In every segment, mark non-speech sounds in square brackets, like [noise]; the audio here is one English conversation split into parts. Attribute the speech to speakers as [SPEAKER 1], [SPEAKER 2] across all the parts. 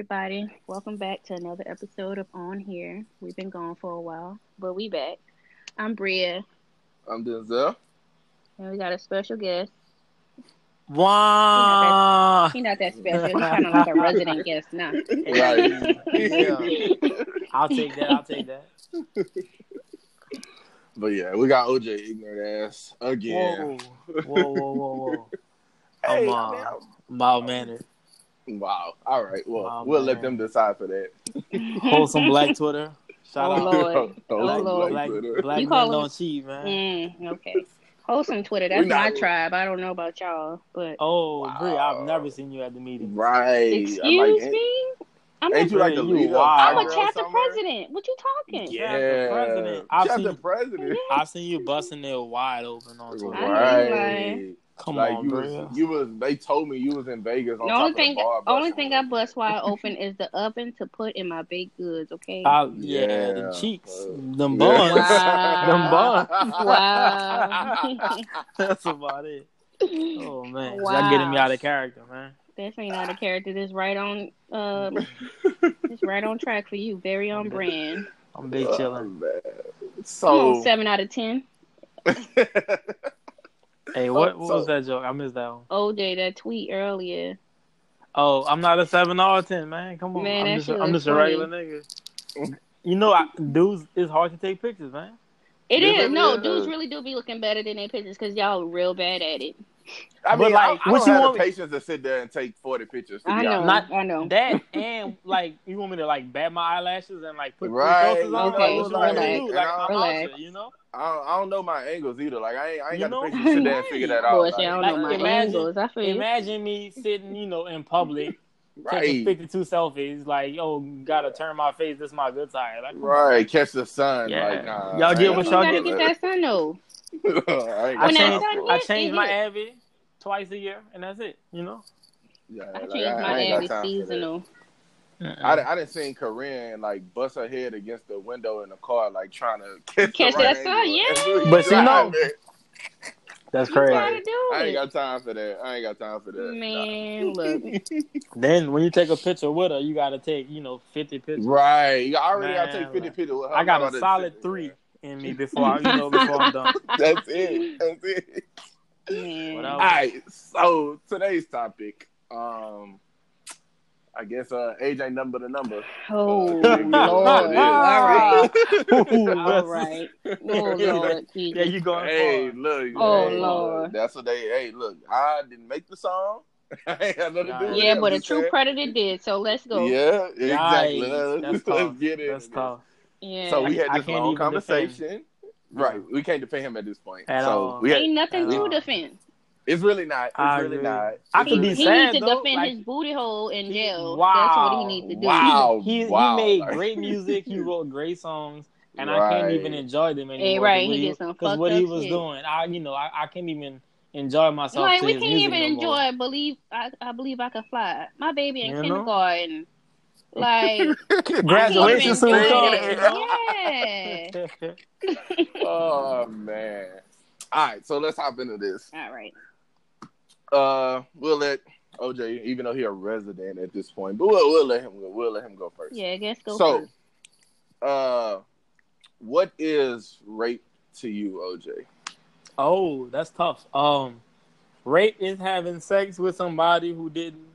[SPEAKER 1] Hey everybody, welcome back to another episode of On Here. We've been gone for a while, but we back. I'm Bria,
[SPEAKER 2] I'm Denzel.
[SPEAKER 1] and we got a special guest.
[SPEAKER 3] Wow.
[SPEAKER 1] He's not that special. He's kind of like a resident guest now.
[SPEAKER 2] Right.
[SPEAKER 3] Yeah. I'll take that. I'll take that.
[SPEAKER 2] But yeah, we got OJ ignorant ass again.
[SPEAKER 3] Whoa, whoa, whoa, whoa, whoa. [laughs]
[SPEAKER 2] Hey,
[SPEAKER 3] I'm, uh,
[SPEAKER 2] mean, I'm-
[SPEAKER 3] Mild mannered.
[SPEAKER 2] Wow. All right. Well,
[SPEAKER 3] Wow,
[SPEAKER 2] we'll let them decide for that. [laughs]
[SPEAKER 3] Wholesome black Twitter. Shout
[SPEAKER 1] Oh,
[SPEAKER 3] out.
[SPEAKER 1] Lord.
[SPEAKER 2] Oh, [laughs]
[SPEAKER 1] Oh, Lord.
[SPEAKER 3] Black,
[SPEAKER 2] Twitter.
[SPEAKER 3] black
[SPEAKER 1] You
[SPEAKER 3] men don't cheat, man.
[SPEAKER 1] Mm, okay. [laughs] Wholesome Twitter. That's
[SPEAKER 2] not-
[SPEAKER 1] my tribe. I don't know about y'all, but
[SPEAKER 3] Oh,
[SPEAKER 2] Wow.
[SPEAKER 3] Bree, I've never seen you at the meeting.
[SPEAKER 2] Right.
[SPEAKER 1] Excuse
[SPEAKER 2] like,
[SPEAKER 1] me. I'm
[SPEAKER 2] Ain't
[SPEAKER 1] a,
[SPEAKER 2] you like the
[SPEAKER 3] You
[SPEAKER 2] leader?
[SPEAKER 3] wild.
[SPEAKER 1] I'm a chapter
[SPEAKER 2] somewhere?
[SPEAKER 1] president. What you talking?
[SPEAKER 2] Yeah.
[SPEAKER 3] Chapter president. I've
[SPEAKER 2] Chapter
[SPEAKER 3] seen-
[SPEAKER 2] president.
[SPEAKER 3] I've seen you busting it wide open on Twitter.
[SPEAKER 1] I
[SPEAKER 2] Right.
[SPEAKER 3] Come
[SPEAKER 2] like
[SPEAKER 3] on,
[SPEAKER 2] you was, you was. They told me you was in Vegas on
[SPEAKER 1] The
[SPEAKER 2] top
[SPEAKER 1] only
[SPEAKER 2] of
[SPEAKER 1] thing,
[SPEAKER 2] the bar.
[SPEAKER 1] only thing I bust wide open is the oven to put in my baked goods. Okay.
[SPEAKER 3] I, yeah,
[SPEAKER 2] Yeah.
[SPEAKER 3] the cheeks,
[SPEAKER 2] Uh,
[SPEAKER 3] them
[SPEAKER 2] Yeah.
[SPEAKER 3] buns,
[SPEAKER 1] Wow. [laughs]
[SPEAKER 3] them buns. [laughs]
[SPEAKER 1] Wow. [laughs]
[SPEAKER 3] That's about it. Oh man, y'all getting me out of character, man.
[SPEAKER 1] This ain't out of character. This right on. Um, it's right on track for you. Very on brand.
[SPEAKER 3] I'm big
[SPEAKER 2] Oh, man. So
[SPEAKER 1] on, seven out of ten.
[SPEAKER 3] Hey, what, what
[SPEAKER 2] so-
[SPEAKER 3] was that joke? I missed that one.
[SPEAKER 1] OJ, that tweet earlier.
[SPEAKER 3] Oh, I'm not a seven or a ten, man. Come on,
[SPEAKER 1] Man,
[SPEAKER 3] I'm just, I'm just a regular nigga. You know, I, dudes, it's hard to take pictures, man.
[SPEAKER 1] It
[SPEAKER 2] Yeah,
[SPEAKER 1] is. No, dudes really do be looking better than their pictures because y'all real bad at it.
[SPEAKER 2] I
[SPEAKER 3] But,
[SPEAKER 2] mean,
[SPEAKER 3] like,
[SPEAKER 2] I, I
[SPEAKER 3] what
[SPEAKER 2] don't
[SPEAKER 3] you
[SPEAKER 2] have
[SPEAKER 3] want
[SPEAKER 2] the patience to sit there and take forty pictures. To
[SPEAKER 1] I
[SPEAKER 2] be
[SPEAKER 1] know,
[SPEAKER 3] not,
[SPEAKER 1] I know.
[SPEAKER 3] That and like, you want me to like bat my eyelashes and like put
[SPEAKER 2] Right.
[SPEAKER 3] filters on?
[SPEAKER 1] Okay,
[SPEAKER 3] Like, what you want me to do? Like, I'm out
[SPEAKER 1] relax.
[SPEAKER 3] here, you know.
[SPEAKER 2] I don't, I don't know my angles either. Like I ain't, I ain't
[SPEAKER 3] You
[SPEAKER 2] got
[SPEAKER 3] know?
[SPEAKER 2] the patience to sit there and [laughs] figure that out.
[SPEAKER 1] Bullshit, I don't
[SPEAKER 3] like,
[SPEAKER 1] know my
[SPEAKER 3] imagine-
[SPEAKER 1] angles. I feel.
[SPEAKER 3] Imagine me sitting, you know, in public, taking
[SPEAKER 2] right,
[SPEAKER 3] 52 selfies, like, yo, gotta turn my face. This is my good side. Like,
[SPEAKER 2] right. Catch the sun.
[SPEAKER 3] Yeah.
[SPEAKER 2] Like, nah,
[SPEAKER 3] Y'all get
[SPEAKER 2] ain't
[SPEAKER 3] what
[SPEAKER 1] You
[SPEAKER 2] got
[SPEAKER 3] y'all
[SPEAKER 1] gotta
[SPEAKER 3] get.
[SPEAKER 1] get that sun though. [laughs]
[SPEAKER 2] I ain't
[SPEAKER 3] I
[SPEAKER 1] When
[SPEAKER 2] time
[SPEAKER 1] that
[SPEAKER 3] changed, I changed my
[SPEAKER 1] hit.
[SPEAKER 3] Abby twice a year, and that's it. You know.
[SPEAKER 2] Yeah,
[SPEAKER 1] I
[SPEAKER 2] like,
[SPEAKER 1] changed
[SPEAKER 2] I,
[SPEAKER 1] my
[SPEAKER 2] I ain't
[SPEAKER 1] Abby
[SPEAKER 2] got time for
[SPEAKER 1] seasonal.
[SPEAKER 2] I, I didn't see Corinne like bust her head against the window in the car, like trying to catch, [laughs]
[SPEAKER 1] Catch
[SPEAKER 2] the right
[SPEAKER 1] that sun, yeah. [laughs]
[SPEAKER 3] But
[SPEAKER 2] she
[SPEAKER 3] you know- That's crazy.
[SPEAKER 1] gotta do
[SPEAKER 2] I ain't got time for that. I ain't got time for that.
[SPEAKER 1] Man, look. [laughs]
[SPEAKER 3] Then when you take a picture with her, you gotta take you know 50 pictures.
[SPEAKER 2] Right. You already got to take 50
[SPEAKER 3] like,
[SPEAKER 2] pictures with her.
[SPEAKER 3] I got a solid three in me before I, you know before I'm done.
[SPEAKER 2] That's it. That's it.
[SPEAKER 1] Man.
[SPEAKER 2] All right. So today's topic, um, I guess uh, age ain't number the number.
[SPEAKER 1] Oh,
[SPEAKER 2] Uh, [laughs]
[SPEAKER 1] Lord.
[SPEAKER 2] Lord.
[SPEAKER 1] All right.
[SPEAKER 3] Ooh, [laughs]
[SPEAKER 1] All. [laughs] Oh, Lord. Jesus.
[SPEAKER 3] Yeah, you going
[SPEAKER 2] Hey,
[SPEAKER 3] for
[SPEAKER 2] look.
[SPEAKER 1] Oh,
[SPEAKER 2] hey,
[SPEAKER 1] Lord.
[SPEAKER 2] That's what they. Hey, look. I didn't make the song. I ain't got nothing to do with it.
[SPEAKER 1] Yeah, but a
[SPEAKER 2] just
[SPEAKER 1] true predator did, so let's go.
[SPEAKER 2] Yeah, exactly.
[SPEAKER 3] Yikes,
[SPEAKER 2] Let's,
[SPEAKER 3] That's
[SPEAKER 2] let's
[SPEAKER 3] tough.
[SPEAKER 2] get it.
[SPEAKER 3] That's tough.
[SPEAKER 1] Yeah.
[SPEAKER 2] So we had
[SPEAKER 3] I
[SPEAKER 2] this
[SPEAKER 3] can't
[SPEAKER 2] long
[SPEAKER 3] even
[SPEAKER 2] conversation. Right. We can't defend him at this point.
[SPEAKER 3] At
[SPEAKER 2] so
[SPEAKER 3] all.
[SPEAKER 2] we had,
[SPEAKER 1] Ain't nothing to
[SPEAKER 3] all.
[SPEAKER 1] defend.
[SPEAKER 2] it's really not. It's
[SPEAKER 3] I
[SPEAKER 2] really
[SPEAKER 3] agree.
[SPEAKER 2] not.
[SPEAKER 3] I
[SPEAKER 2] It's
[SPEAKER 3] could
[SPEAKER 1] He,
[SPEAKER 3] be
[SPEAKER 1] he
[SPEAKER 3] sad,
[SPEAKER 1] needs to
[SPEAKER 3] though,
[SPEAKER 1] defend
[SPEAKER 3] like-
[SPEAKER 1] his booty hole in
[SPEAKER 3] He-
[SPEAKER 1] jail.
[SPEAKER 3] wow.
[SPEAKER 1] That's what he needs to do.
[SPEAKER 2] Wow.
[SPEAKER 3] He
[SPEAKER 2] wow.
[SPEAKER 3] he made great music. He [laughs] wrote great songs, and I can't even enjoy them
[SPEAKER 1] Hey,
[SPEAKER 3] anymore.
[SPEAKER 1] right, he did some
[SPEAKER 3] because
[SPEAKER 1] fucked
[SPEAKER 3] what he was
[SPEAKER 1] shit.
[SPEAKER 3] doing, I you know I, I can't even enjoy myself.
[SPEAKER 1] Like
[SPEAKER 3] to
[SPEAKER 1] we
[SPEAKER 3] his
[SPEAKER 1] can't
[SPEAKER 3] music
[SPEAKER 1] even
[SPEAKER 3] no more.
[SPEAKER 1] enjoy. Believe I, I believe I can fly. My baby in
[SPEAKER 3] You know?
[SPEAKER 1] Kindergarten. Like
[SPEAKER 3] Graduation [laughs]
[SPEAKER 1] I
[SPEAKER 3] soon
[SPEAKER 1] can't
[SPEAKER 3] coming.
[SPEAKER 1] even enjoy that. Yeah. [laughs]
[SPEAKER 2] oh man. All right, so let's hop into this.
[SPEAKER 1] All right.
[SPEAKER 2] Uh, we'll let OJ, even though he's a resident at this point, but we'll, we'll let him go. We'll let him go first.
[SPEAKER 1] Yeah, I guess go
[SPEAKER 2] So,
[SPEAKER 1] first.
[SPEAKER 2] Uh, what is rape to you, OJ?
[SPEAKER 3] Oh, that's tough. Um, rape is having sex with somebody who didn't,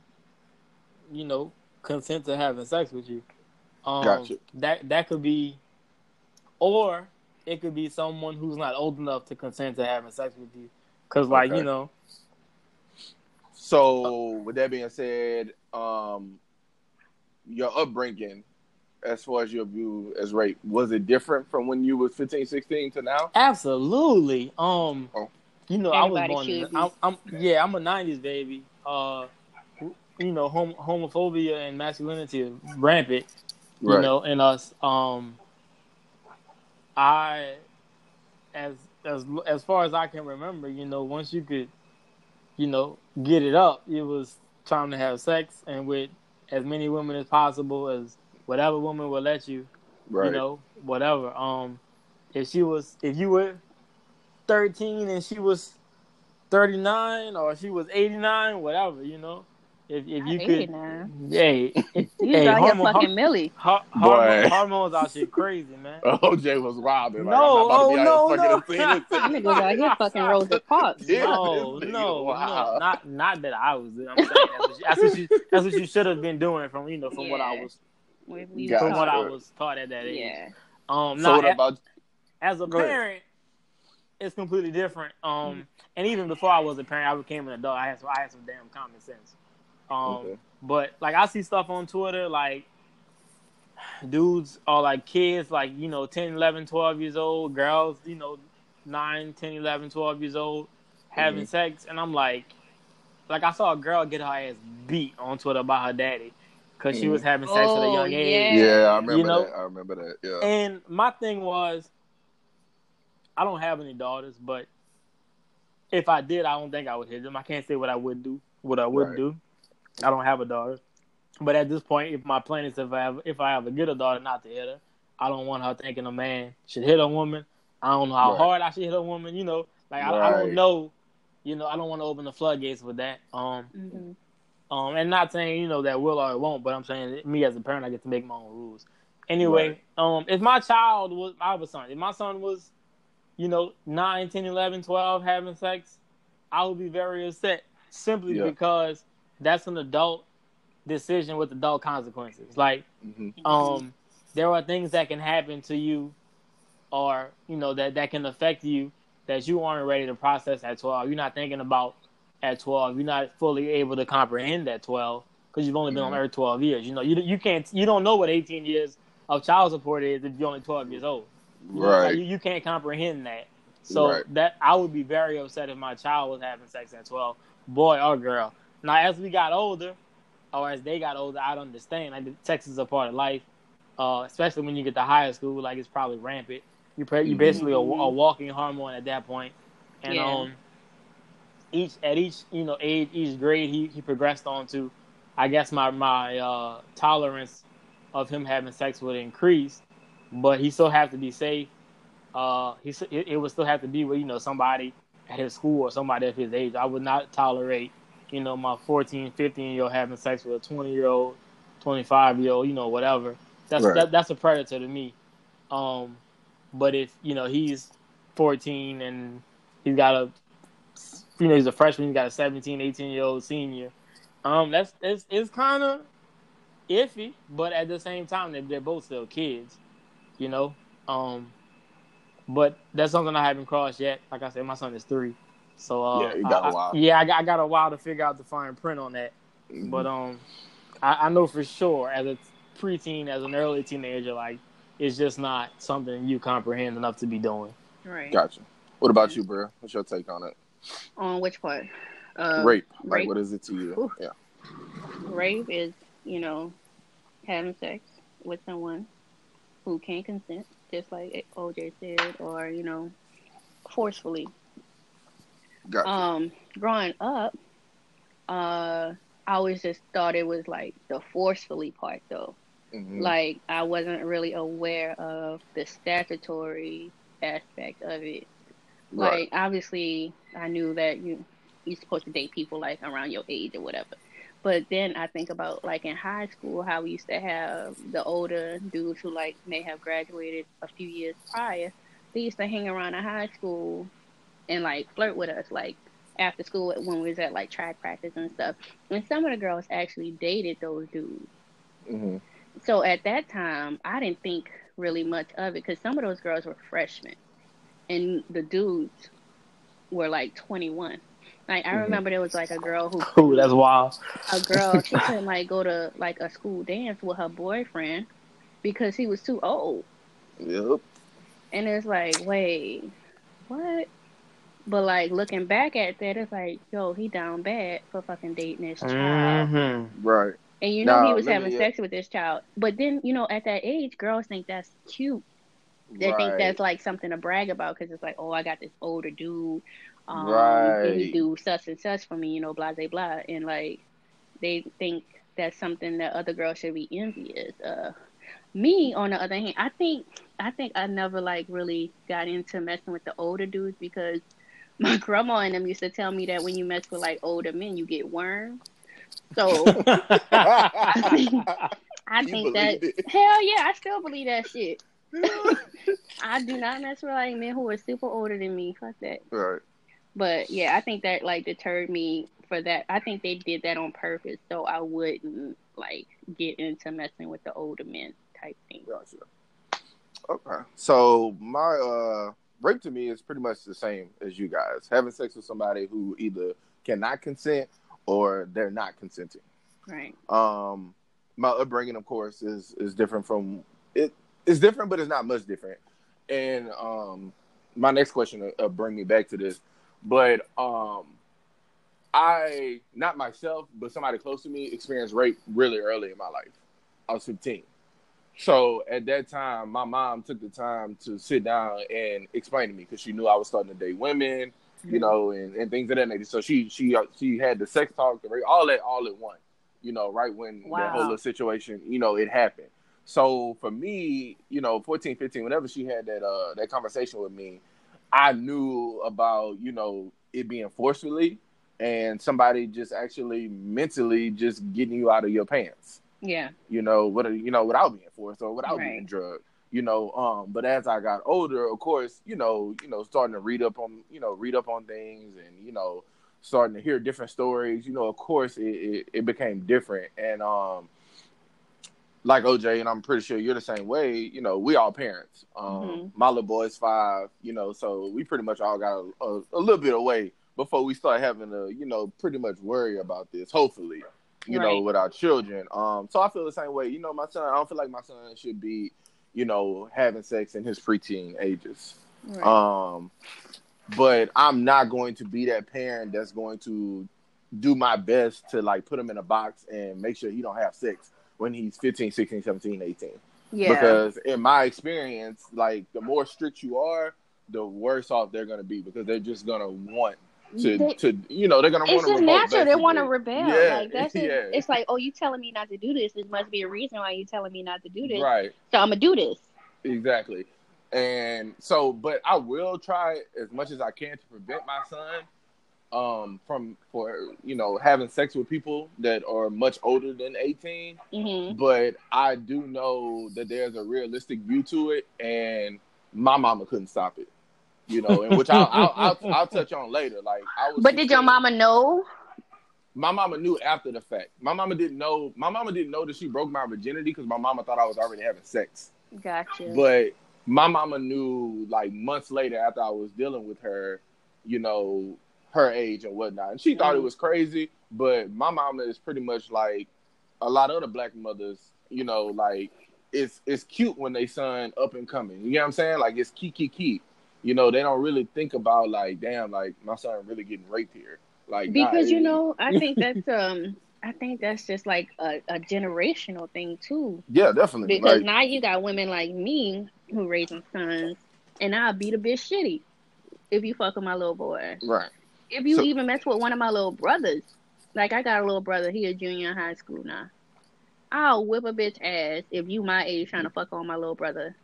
[SPEAKER 3] you know, consent to having sex with you. Um,
[SPEAKER 2] Gotcha.
[SPEAKER 3] That that could be, or it could be someone who's not old enough to consent to having sex with you. Cause like
[SPEAKER 2] Okay.
[SPEAKER 3] you know,
[SPEAKER 2] So, with that being said, um, your upbringing, as far as your view as rape, was it different from when you was 15, 16 to now?
[SPEAKER 3] absolutely. Um,
[SPEAKER 2] Oh.
[SPEAKER 3] you know, I was born. In. I'm, I'm yeah, I'm a '90s baby. Uh, you know, hom- homophobia and masculinity is rampant. you know, in us. Um, I, as as as far as I can remember, you know, once you could, you know, get it up, it was trying to have sex and with as many women as possible, as whatever woman will let you,
[SPEAKER 2] right.
[SPEAKER 3] you know, whatever. Um, if she was, if you were thirteen and she was thirty nine, or she was eighty nine, whatever, you know. If if you
[SPEAKER 1] hate
[SPEAKER 3] could,
[SPEAKER 1] it now.
[SPEAKER 3] hey,
[SPEAKER 1] You
[SPEAKER 3] hey,
[SPEAKER 1] got your
[SPEAKER 3] hormone-
[SPEAKER 1] fucking Millie.
[SPEAKER 3] har-
[SPEAKER 2] Boy.
[SPEAKER 3] hormone- hormones out shit crazy, man. [laughs]
[SPEAKER 2] OJ was wilding. Like,
[SPEAKER 3] No,
[SPEAKER 2] I'm not about to be
[SPEAKER 3] oh,
[SPEAKER 2] out
[SPEAKER 3] no,
[SPEAKER 2] here
[SPEAKER 3] no.
[SPEAKER 2] fucking and singing. [laughs]
[SPEAKER 1] Niggas out here fucking Rosa Parks. [laughs]
[SPEAKER 2] Yeah,
[SPEAKER 3] no,
[SPEAKER 2] this
[SPEAKER 3] no,
[SPEAKER 2] wild.
[SPEAKER 3] no, not not that I was. I'm saying that's what, you, that's what you that's what you should have been doing from you know from what I was
[SPEAKER 1] We- we
[SPEAKER 2] Gotcha.
[SPEAKER 3] from what I was taught at that age.
[SPEAKER 1] Yeah.
[SPEAKER 3] Um,
[SPEAKER 2] So
[SPEAKER 3] now,
[SPEAKER 2] what about
[SPEAKER 3] as a
[SPEAKER 2] Go ahead.
[SPEAKER 3] parent, it's completely different. Um, and even before I was a parent, I became an adult. I had some, I had some damn common sense. Um,
[SPEAKER 2] Okay.
[SPEAKER 3] but like I see stuff on Twitter, like dudes or like kids, like you know, 10, 11, 12 years old, girls, you know, 9, 10, 11, 12 years old, having
[SPEAKER 2] Mhm.
[SPEAKER 3] sex, and I'm like, like I saw a girl get her ass beat on Twitter by her daddy because she was having sex at a
[SPEAKER 1] Oh,
[SPEAKER 3] young age.
[SPEAKER 1] Yeah.
[SPEAKER 2] Yeah, I remember
[SPEAKER 3] You know?
[SPEAKER 2] that. I remember that. Yeah.
[SPEAKER 3] And my thing was, I don't have any daughters, but if I did, I don't think I would hit them. I can't say what I would do, what I would
[SPEAKER 2] Right.
[SPEAKER 3] do. I don't have a daughter, but at this point, if my plan is if I have, if I ever get a daughter, not to hit her, I don't want her thinking a man should hit a woman. I don't know how
[SPEAKER 2] Right.
[SPEAKER 3] hard I should hit a woman. You know, like I, I don't know. You know, I don't want to open the floodgates with that. Um,
[SPEAKER 1] hmm
[SPEAKER 3] um, and not saying you know that will or it won't, but I'm saying me as a parent, I get to make my own rules. Anyway, um, if my child was, I have a son. If my son was, you know, 9, 10, 11, 12 having sex, I would be very upset simply
[SPEAKER 2] Yeah.
[SPEAKER 3] because that's an adult decision with adult consequences. Like,
[SPEAKER 2] hmm
[SPEAKER 3] um, there are things that can happen to you, or you know that that can affect you that you aren't ready to process at 12. You're not thinking about at 12. You're not fully able to comprehend at 12 because you've only been on
[SPEAKER 2] Mhm.
[SPEAKER 3] Earth 12 years. You know, you you can't you don't know what 18 years of child support is if you're only 12 years old. You like,
[SPEAKER 2] Right.
[SPEAKER 3] you, you can't comprehend that. So
[SPEAKER 2] Right.
[SPEAKER 3] that I would be very upset if my child was having sex at 12, boy or girl. Now, as we got older, or as they got older, I'd understand. Like, sex is a part of life, uh, especially when you get to higher school. Like, it's probably rampant. You pre- you basically a, a walking hormone at that point. And
[SPEAKER 1] Yeah.
[SPEAKER 3] um, each at each you know age, each grade, he he progressed on to. I guess my my uh, tolerance of him having sex would increase, but he still have to be safe. Uh, he it, it would still have to be with you know somebody at his school or somebody of his age. I would not tolerate you know my 14, 15 year old having sex with a 20 year old, 25 year old, you know whatever. That's
[SPEAKER 2] Right.
[SPEAKER 3] that, that's a predator to me. Um, but if you know he's 14 and he's got a you know he's a freshman, he's got a 17, 18 year old senior. Um, that's it's it's kind of iffy, but at the same time, they're, they're both still kids, you know. Um, but that's something I haven't crossed yet. Like I said, my son is three, so uh,
[SPEAKER 2] Yeah, you got a
[SPEAKER 3] I- I-
[SPEAKER 2] while.
[SPEAKER 3] yeah, I got, I got a while to figure out the fine print on that.
[SPEAKER 2] Mhm.
[SPEAKER 3] But um, I, I know for sure as a preteen, as an early teenager, like it's just not something you comprehend enough to be doing.
[SPEAKER 1] Right.
[SPEAKER 2] Gotcha. What about you, bro? What's your take on it?
[SPEAKER 1] On which part? Uh,
[SPEAKER 2] rape. Like,
[SPEAKER 1] rape.
[SPEAKER 2] what is it to you?
[SPEAKER 1] Ooh.
[SPEAKER 2] Yeah.
[SPEAKER 1] Rape is, you know, having sex with someone who can't consent, just like OJ said, or you know, forcefully.
[SPEAKER 2] Gotcha.
[SPEAKER 1] Um, growing up, uh, I always just thought it was like the forcefully part, though.
[SPEAKER 2] Mhm.
[SPEAKER 1] Like I wasn't really aware of the statutory aspect of it. Like
[SPEAKER 2] Right.
[SPEAKER 1] obviously, I knew that you you're supposed to date people like around your age or whatever. But then I think about like in high school how we used to have the older dudes who like may have graduated a few years prior. They used to hang around in high school and like flirt with us like after school when we was at like track practice and stuff. And some of the girls actually dated those dudes.
[SPEAKER 2] Mhm.
[SPEAKER 1] So at that time, I didn't think really much of it because some of those girls were freshmen, and the dudes were like 21. Like I
[SPEAKER 2] Mhm.
[SPEAKER 1] remember there was like a girl who
[SPEAKER 3] Ooh, that's wild.
[SPEAKER 1] a girl she [laughs] couldn't like go to like a school dance with her boyfriend because he was too old,
[SPEAKER 2] Yep.
[SPEAKER 1] and it's like wait, what? But like looking back at that, it's like yo, he down bad for fucking dating this child.
[SPEAKER 3] Mm-hmm.
[SPEAKER 2] Right.
[SPEAKER 1] And you know
[SPEAKER 2] Now,
[SPEAKER 1] he was having
[SPEAKER 2] me-
[SPEAKER 1] sex with this child. But then, you know, at that age, girls think that's cute. They think that's like something to brag about because it's like, oh, I got this older dude. Um,
[SPEAKER 2] Right.
[SPEAKER 1] He do such and such for me, you know, blah, blah, blah. And like, they think that's something that other girls should be envious. Uh, me, on the other hand, I think, I think I never like really got into messing with the older dudes because my grandma and them used to tell me that when you mess with like older men, you get worms. So [laughs] I think, I think that
[SPEAKER 2] it?
[SPEAKER 1] hell yeah, I still believe that shit. [laughs] I do not mess with like men who are super older than me. Fuck that.
[SPEAKER 2] right.
[SPEAKER 1] But yeah, I think that like deterred me for that. I think they did that on purpose, so I wouldn't like get into messing with the older men type thing.
[SPEAKER 2] Gotcha. Okay. So my uh rape to me is pretty much the same as you guys. Having sex with somebody who either cannot consent or they're not consenting.
[SPEAKER 1] Right.
[SPEAKER 2] Um my upbringing of course is is different from it it's different but it's not much different. And um my next question will bring me back to this. But um I not myself, but somebody close to me experienced rape really early in my life. I was 15. So at that time, my mom took the time to sit down and explain to me because she knew I was starting to date women, you know, and, and things of that nature. So she she uh, she had the sex talk, all that all at once, you know, right when that
[SPEAKER 1] Wow.
[SPEAKER 2] whole little situation, you know, it happened. So for me, you know, 14, 15, whenever she had that uh that conversation with me, I knew about, you know, it being forcefully and somebody just actually mentally just getting you out of your pants
[SPEAKER 1] Yeah.
[SPEAKER 2] you know, what you know, without being forced or without
[SPEAKER 1] Right.
[SPEAKER 2] being drugged, you know. Um, but as I got older, of course, you know, you know, starting to read up on, you know, read up on things and you know, starting to hear different stories, you know, of course, it it, it became different and um. Like OJ, and I'm pretty sure you're the same way. You know, we all parents. Um,
[SPEAKER 1] Mhm.
[SPEAKER 2] My little boy's five. You know, so we pretty much all got a, a, a little bit away before we start having to, you know, pretty much worry about this. Hopefully, you know, with our children. Um, so I feel the same way. You know, my son, I don't feel like my son should be, you know, having sex in his preteen ages.
[SPEAKER 1] Right.
[SPEAKER 2] Um, but I'm not going to be that parent that's going to do my best to like put him in a box and make sure he don't have sex when he's 15, 16, 17, 18.
[SPEAKER 1] yeah.
[SPEAKER 2] Because in my experience, like the more strict you are, the worse off they're going to be because they're just going to want to,
[SPEAKER 1] They-
[SPEAKER 2] to, you know, they're going to
[SPEAKER 1] it's
[SPEAKER 2] want to
[SPEAKER 1] just natural. They want to rebel.
[SPEAKER 2] Yeah,
[SPEAKER 1] like that's [laughs] just,
[SPEAKER 2] yeah.
[SPEAKER 1] it's like, oh, you telling me not to do this. There must be a reason why you're telling me not to do this.
[SPEAKER 2] Right.
[SPEAKER 1] So I'm gonna do this.
[SPEAKER 2] Exactly. And so, but I will try as much as I can to prevent my son um from for you know having sex with people that are much older than 18
[SPEAKER 1] hmm
[SPEAKER 2] but i do know that there's a realistic view to it and my mama couldn't stop it you know and which i'll i'll, I'll, I'll touch on later like i was
[SPEAKER 1] But did your mama know?
[SPEAKER 2] my mama knew after the fact my mama didn't know my mama didn't know that she broke my virginity because my mama thought i was already having sex
[SPEAKER 1] Gotcha.
[SPEAKER 2] but my mama knew like months later after I was dealing with her, you know, her age and whatnot. And she thought it
[SPEAKER 1] Mhm.
[SPEAKER 2] was crazy, but my mama is pretty much like a lot of other black mothers, you know, like it's it's cute when they son up and coming. You know what I'm saying? Like it's key key key. You know, they don't really think about like, damn, like my son really getting raped here. Like nah,
[SPEAKER 1] because you know, I think [laughs] that's um, I think that's just like a, a generational thing too.
[SPEAKER 2] Yeah, definitely.
[SPEAKER 1] Because
[SPEAKER 2] Like,
[SPEAKER 1] now you got women like me who raising sons, and I'll beat a bitch shitty if you fuck with my little boy.
[SPEAKER 2] right.
[SPEAKER 1] If you
[SPEAKER 2] So-
[SPEAKER 1] even mess with one of my little brothers, like I got a little brother, he a junior in high school now. I'll whip a bitch ass if you my age trying to fuck on my little brother.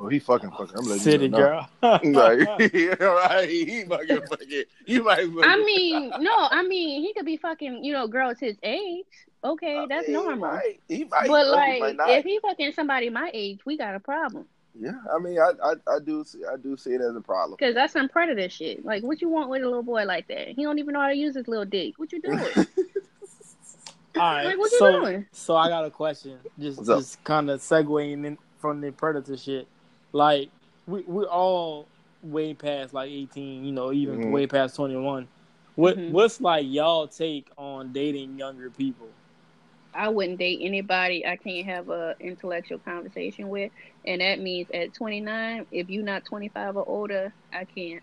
[SPEAKER 2] Oh, he fucking fucking. I'm letting
[SPEAKER 3] City
[SPEAKER 2] you know.
[SPEAKER 3] girl. [laughs]
[SPEAKER 2] Like, yeah, [laughs] right. He fucking fucking. You might. as well-
[SPEAKER 1] I mean, no, I mean he could be fucking, you know, girls his age. Okay,
[SPEAKER 2] I
[SPEAKER 1] that's
[SPEAKER 2] mean,
[SPEAKER 1] normal.
[SPEAKER 2] He might, he might,
[SPEAKER 1] But
[SPEAKER 2] he
[SPEAKER 1] like,
[SPEAKER 2] might not.
[SPEAKER 1] if he fucking somebody my age, we got a problem.
[SPEAKER 2] yeah, I mean, I, I, I do, see, I do see it as a problem.
[SPEAKER 1] Cause that's some predator shit. Like, what you want with a little boy like that? He don't even know how to use his little dick. What you doing? [laughs]
[SPEAKER 3] All right.
[SPEAKER 1] Like, what you
[SPEAKER 3] so,
[SPEAKER 1] doing?
[SPEAKER 3] so I got a question. Just,
[SPEAKER 2] What's
[SPEAKER 3] just kind of segueing in from the predator shit. Like, we we're all way past like eighteen. You know, even
[SPEAKER 2] Mhm.
[SPEAKER 3] way past twenty one. What
[SPEAKER 1] Mhm.
[SPEAKER 3] what's like y'all take on dating younger people?
[SPEAKER 1] I wouldn't date anybody I can't have a intellectual conversation with, and that means at 29, if you're not 25 or older, I can't.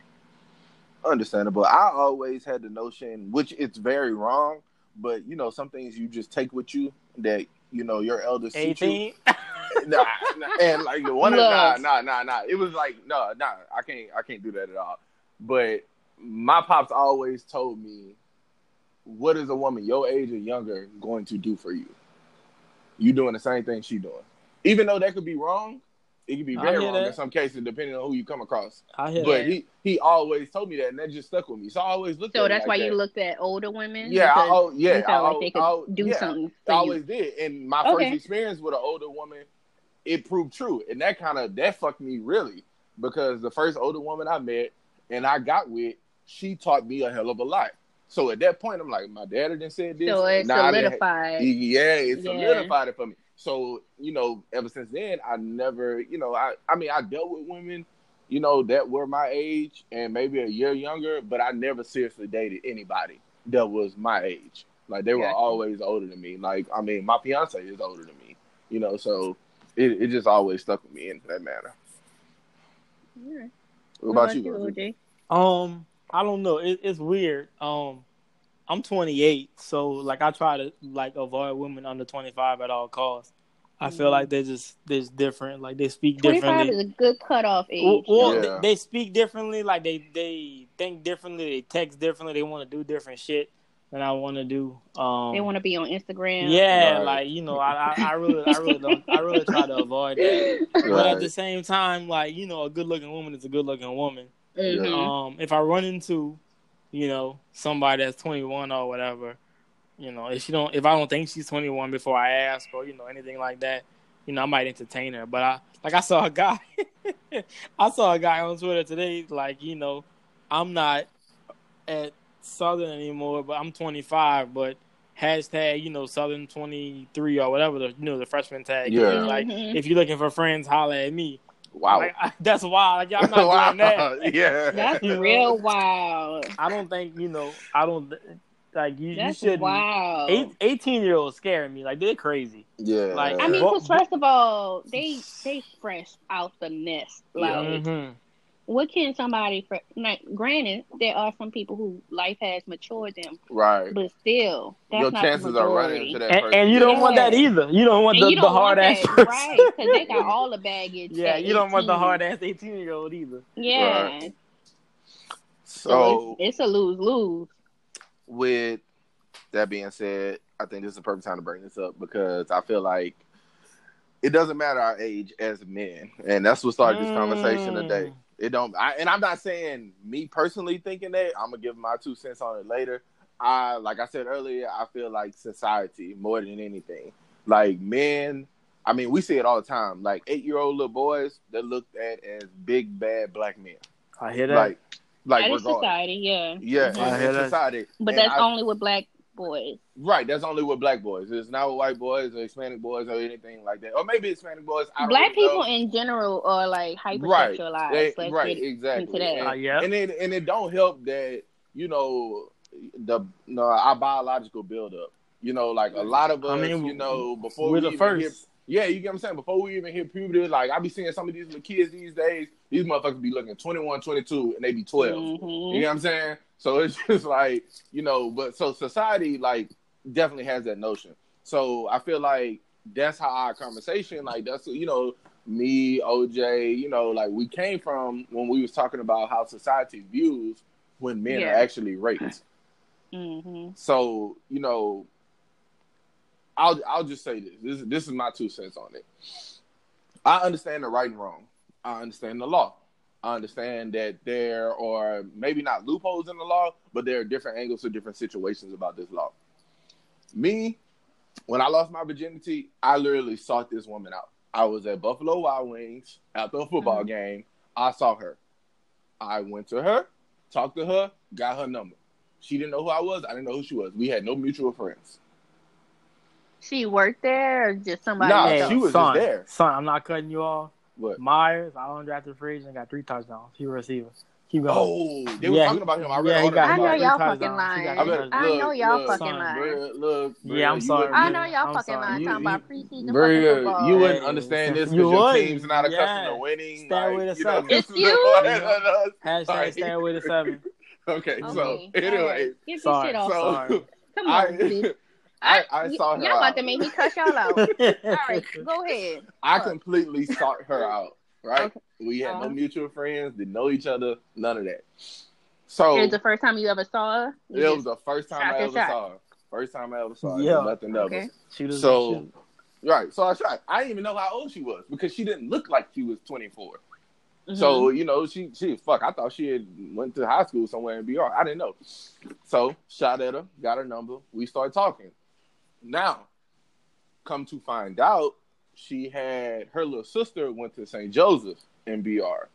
[SPEAKER 2] Understandable. I always had the notion, which it's very wrong, but you know, some things you just take with you that you know your elders teach you. [laughs]
[SPEAKER 3] Eighteen. [laughs]
[SPEAKER 2] nah, nah, and like the one, nah, nah, nah, nah. It was like, no, nah, I can't, I can't do that at all. But my pops always told me, "What is a woman your age or younger going to do for you? You doing the same thing she doing, even though that could be wrong. It could be
[SPEAKER 3] I
[SPEAKER 2] very wrong
[SPEAKER 3] that.
[SPEAKER 2] in some cases, depending on who you come across.
[SPEAKER 3] I hear
[SPEAKER 2] But
[SPEAKER 3] that.
[SPEAKER 2] he he always told me that, and that just stuck with me. So I always looked.
[SPEAKER 1] So
[SPEAKER 2] at it
[SPEAKER 1] that's
[SPEAKER 2] like
[SPEAKER 1] why
[SPEAKER 2] that.
[SPEAKER 1] you looked at older women.
[SPEAKER 2] Yeah, I, oh, yeah.
[SPEAKER 1] you felt
[SPEAKER 2] I,
[SPEAKER 1] like oh, they could
[SPEAKER 2] I-
[SPEAKER 1] do
[SPEAKER 2] yeah,
[SPEAKER 1] something
[SPEAKER 2] I
[SPEAKER 1] for you.
[SPEAKER 2] always did. And my
[SPEAKER 1] Okay.
[SPEAKER 2] first experience with an older woman, it proved true, and that kind of that fucked me really because the first older woman I met and I got with, she taught me a hell of a lot. So at that point, I'm like, my dad didn't said this.
[SPEAKER 1] So it
[SPEAKER 2] done-
[SPEAKER 1] solidified.
[SPEAKER 2] yeah, it
[SPEAKER 1] Yeah.
[SPEAKER 2] solidified it for me. So, you know, ever since then, I never, you know, I, I mean, I dealt with women, you know, that were my age and maybe a year younger, but I never seriously dated anybody that was my age. Like they were
[SPEAKER 1] Gotcha.
[SPEAKER 2] always older than me. Like, I mean, my fiance is older than me, you know, so it, it just always stuck with me in that manner.
[SPEAKER 1] Yeah.
[SPEAKER 2] What about you? OG?
[SPEAKER 1] OJ?
[SPEAKER 3] Um, I don't know. It, it's weird. Um, I'm 28, so like I try to like avoid women under 25 at all costs. I feel
[SPEAKER 1] Mhm.
[SPEAKER 3] like they're just they're just different. Like they speak
[SPEAKER 1] 25
[SPEAKER 3] differently.
[SPEAKER 1] is a good cutoff age.
[SPEAKER 3] Well, well,
[SPEAKER 2] Yeah.
[SPEAKER 3] they, they speak differently. Like they they think differently. They text differently. They want to do different shit than I want to do. Um,
[SPEAKER 1] they want to be on Instagram.
[SPEAKER 3] yeah,
[SPEAKER 2] Right.
[SPEAKER 3] like you know, I, I I really I really don't I really try to avoid that. But at the same time, like you know, a good looking woman is a good looking woman.
[SPEAKER 1] Mhm.
[SPEAKER 3] Um, if I run into, you know, somebody that's 21 or whatever, you know, if she don't, if I don't think she's 21 before I ask or you know anything like that, you know, I might entertain her. But I, like, I saw a guy, [laughs] I saw a guy on Twitter today, like, you know, I'm not at Southern anymore, but I'm 25, but hashtag, you know, Southern 23 or whatever the, you know, the freshman tag. is.
[SPEAKER 2] Yeah.
[SPEAKER 3] Like,
[SPEAKER 1] Mhm.
[SPEAKER 3] if you're looking for friends, holla at me.
[SPEAKER 2] Wow.
[SPEAKER 3] Like, I, that's wild. Like, I'm [laughs] not doing that.
[SPEAKER 2] yeah.
[SPEAKER 1] That's
[SPEAKER 3] You know?
[SPEAKER 1] real wild.
[SPEAKER 3] I don't think you know. I don't like you.
[SPEAKER 1] That's
[SPEAKER 3] you shouldn't.
[SPEAKER 1] wild.
[SPEAKER 3] 18 year olds scaring me. Like they're crazy.
[SPEAKER 2] Yeah.
[SPEAKER 3] Like,
[SPEAKER 1] I mean, because first of all, they they fresh out the nest. Like,
[SPEAKER 2] Yeah.
[SPEAKER 3] Mhm.
[SPEAKER 1] What can somebody? For, like, granted, there are some people who life has matured them,
[SPEAKER 2] right.
[SPEAKER 1] but still, that's
[SPEAKER 2] Your
[SPEAKER 1] not
[SPEAKER 2] chances are running
[SPEAKER 1] majority.
[SPEAKER 2] into that
[SPEAKER 3] And,
[SPEAKER 2] person.
[SPEAKER 3] and you don't want that either. You don't want
[SPEAKER 1] And
[SPEAKER 3] the, the
[SPEAKER 1] don't
[SPEAKER 3] hard
[SPEAKER 1] want
[SPEAKER 3] ass
[SPEAKER 1] that,
[SPEAKER 3] person.
[SPEAKER 1] right? Because they got all the baggage. [laughs]
[SPEAKER 3] yeah,
[SPEAKER 1] at
[SPEAKER 3] you don't want the hard ass 18 year old either.
[SPEAKER 1] Yeah,
[SPEAKER 2] Right.
[SPEAKER 1] so,
[SPEAKER 2] So,
[SPEAKER 1] it's, it's a lose lose.
[SPEAKER 2] with that being said, I think this is the perfect time to bring this up because I feel like it doesn't matter our age as men, and that's what started this conversation
[SPEAKER 3] Mm.
[SPEAKER 2] today. It don't, I, and I'm not saying me personally thinking that. I'm gonna give my two cents on it later. I, like I said earlier, I feel like society more than anything, like men. I mean, we see it all the time. Like eight year old little boys, they're looked at as big bad black men.
[SPEAKER 3] I hear that.
[SPEAKER 2] Like, like
[SPEAKER 1] that is society, yeah.
[SPEAKER 2] Yeah.
[SPEAKER 3] I
[SPEAKER 2] in
[SPEAKER 3] hear that.
[SPEAKER 2] society.
[SPEAKER 1] But
[SPEAKER 2] And
[SPEAKER 1] that's
[SPEAKER 2] I-
[SPEAKER 1] only with black boys.
[SPEAKER 2] Right, that's only with black boys. It's not with white boys or Hispanic boys or anything like that. Or maybe Hispanic boys. I don't
[SPEAKER 1] Black people
[SPEAKER 2] know.
[SPEAKER 1] in general are like
[SPEAKER 2] right,
[SPEAKER 1] hypersexualized.
[SPEAKER 2] They- right, exactly.
[SPEAKER 1] into that.
[SPEAKER 2] And,
[SPEAKER 3] Uh, yeah.
[SPEAKER 2] and it and it don't help that you know the no our biological buildup. You know, like a lot of us,
[SPEAKER 3] I mean,
[SPEAKER 2] you know, before
[SPEAKER 3] we're
[SPEAKER 2] we
[SPEAKER 3] the
[SPEAKER 2] even
[SPEAKER 3] first.
[SPEAKER 2] hit, yeah, you get what I'm saying. Before we even hit puberty, like I be seeing some of these little kids these days. These motherfuckers be looking 21, 22, and they be 12.
[SPEAKER 1] Mhm.
[SPEAKER 2] You know what I'm saying? So it's [laughs] just like, you know, but so society like definitely has that notion. So I feel like that's how our conversation, like that's you know, me, OJ, you know, like we came from when we was talking about how society views when men
[SPEAKER 1] Yeah.
[SPEAKER 2] are actually raped.
[SPEAKER 1] Mhm.
[SPEAKER 2] So, you know, I'll I'll just say this. This this is my two cents on it. I understand the right and wrong. I understand the law. I understand that there are maybe not loopholes in the law, but there are different angles to different situations about this law. Me, when I lost my virginity, I literally sought this woman out. I was at Buffalo Wild Wings after a football
[SPEAKER 1] Mhm.
[SPEAKER 2] game. I saw her. I went to her, talked to her, got her number. She didn't know who I was. I didn't know who she was. We had no mutual friends.
[SPEAKER 1] She worked there, or just somebody?
[SPEAKER 2] Nah,
[SPEAKER 1] you
[SPEAKER 2] she
[SPEAKER 1] know?
[SPEAKER 2] was just there.
[SPEAKER 3] Son, I'm not cutting you off.
[SPEAKER 2] What?
[SPEAKER 3] Myers, I don't draft the free agent, got three touchdowns. He a receiver. Keep going.
[SPEAKER 2] Oh, they were
[SPEAKER 3] Yeah,
[SPEAKER 2] talking about him. I read
[SPEAKER 3] yeah,
[SPEAKER 2] all
[SPEAKER 3] got-
[SPEAKER 2] that.
[SPEAKER 1] I know y'all fucking lying.
[SPEAKER 2] I
[SPEAKER 3] three
[SPEAKER 2] bet-
[SPEAKER 3] touchdowns.
[SPEAKER 1] I know y'all
[SPEAKER 2] look,
[SPEAKER 1] fucking
[SPEAKER 3] son,
[SPEAKER 1] lying.
[SPEAKER 2] Bruh, look,
[SPEAKER 3] Yeah, I'm sorry.
[SPEAKER 2] wouldn't-
[SPEAKER 1] I know y'all
[SPEAKER 3] I'm
[SPEAKER 1] fucking
[SPEAKER 3] sorry.
[SPEAKER 1] lying.
[SPEAKER 2] You-
[SPEAKER 1] talking about
[SPEAKER 2] you-
[SPEAKER 1] preseason
[SPEAKER 2] Bruh,
[SPEAKER 1] fucking football.
[SPEAKER 2] you wouldn't
[SPEAKER 3] Hey,
[SPEAKER 2] understand this
[SPEAKER 3] you
[SPEAKER 2] because your team's not accustomed
[SPEAKER 3] Yeah.
[SPEAKER 2] to winning.
[SPEAKER 3] Stay away
[SPEAKER 2] like,
[SPEAKER 3] to
[SPEAKER 2] you know,
[SPEAKER 3] seven.
[SPEAKER 1] It's [laughs] you.
[SPEAKER 3] Hashtag
[SPEAKER 2] Sorry.
[SPEAKER 3] stay away to seven. [laughs]
[SPEAKER 2] Okay, so anyway,
[SPEAKER 1] All right. Get
[SPEAKER 3] Sorry,
[SPEAKER 1] shit off.
[SPEAKER 2] so
[SPEAKER 1] Come
[SPEAKER 2] I,
[SPEAKER 1] on, dude.
[SPEAKER 2] I, I
[SPEAKER 1] y-
[SPEAKER 2] saw her
[SPEAKER 1] Y'all about
[SPEAKER 2] out.
[SPEAKER 1] to make me cuss y'all out. [laughs] All right, go ahead.
[SPEAKER 2] I completely sought her out. Right?
[SPEAKER 1] Okay.
[SPEAKER 2] We had no
[SPEAKER 1] Uh-huh.
[SPEAKER 2] mutual friends, didn't know each other, none of that. So
[SPEAKER 1] It was the first time you ever saw her. You
[SPEAKER 2] it was the first time I ever
[SPEAKER 1] shot.
[SPEAKER 2] saw her. First time I ever saw her.
[SPEAKER 3] Yeah.
[SPEAKER 2] Nothing else.
[SPEAKER 1] Okay.
[SPEAKER 3] Shooters
[SPEAKER 2] So-
[SPEAKER 3] and shit.
[SPEAKER 2] Right. So I shot. I didn't even know how old she was because she didn't look like she was 24. Mm-hmm. So you know, she she fuck. I thought she had went to high school somewhere in BR. I didn't know. So shot at her, got her number. We started talking. Now, come to find out, she had her little sister went to St. Joseph in BR.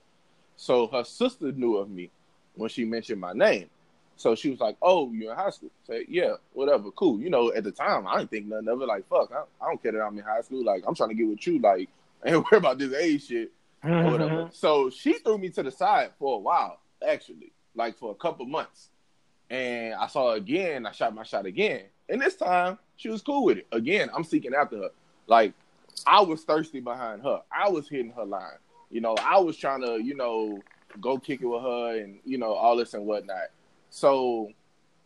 [SPEAKER 2] So her sister knew of me when she mentioned my name. So she was like, "Oh, you're in high school." Say, "Yeah, whatever, cool." You know, at the time, I didn't think nothing of it. Like, fuck, I, I don't care that I'm in high school. Like, I'm trying to get with you. Like, [laughs] I ain't worry about this age shit or whatever. Mm-hmm. So she threw me to the side for a while, actually, like for a couple months. And I saw her again. I shot my shot again, and this time she was cool with it. Again, I'm seeking after her. Like I was thirsty behind her. I was hitting her line. You know, I was trying to, you know, go kick it with her and you know all this and whatnot. So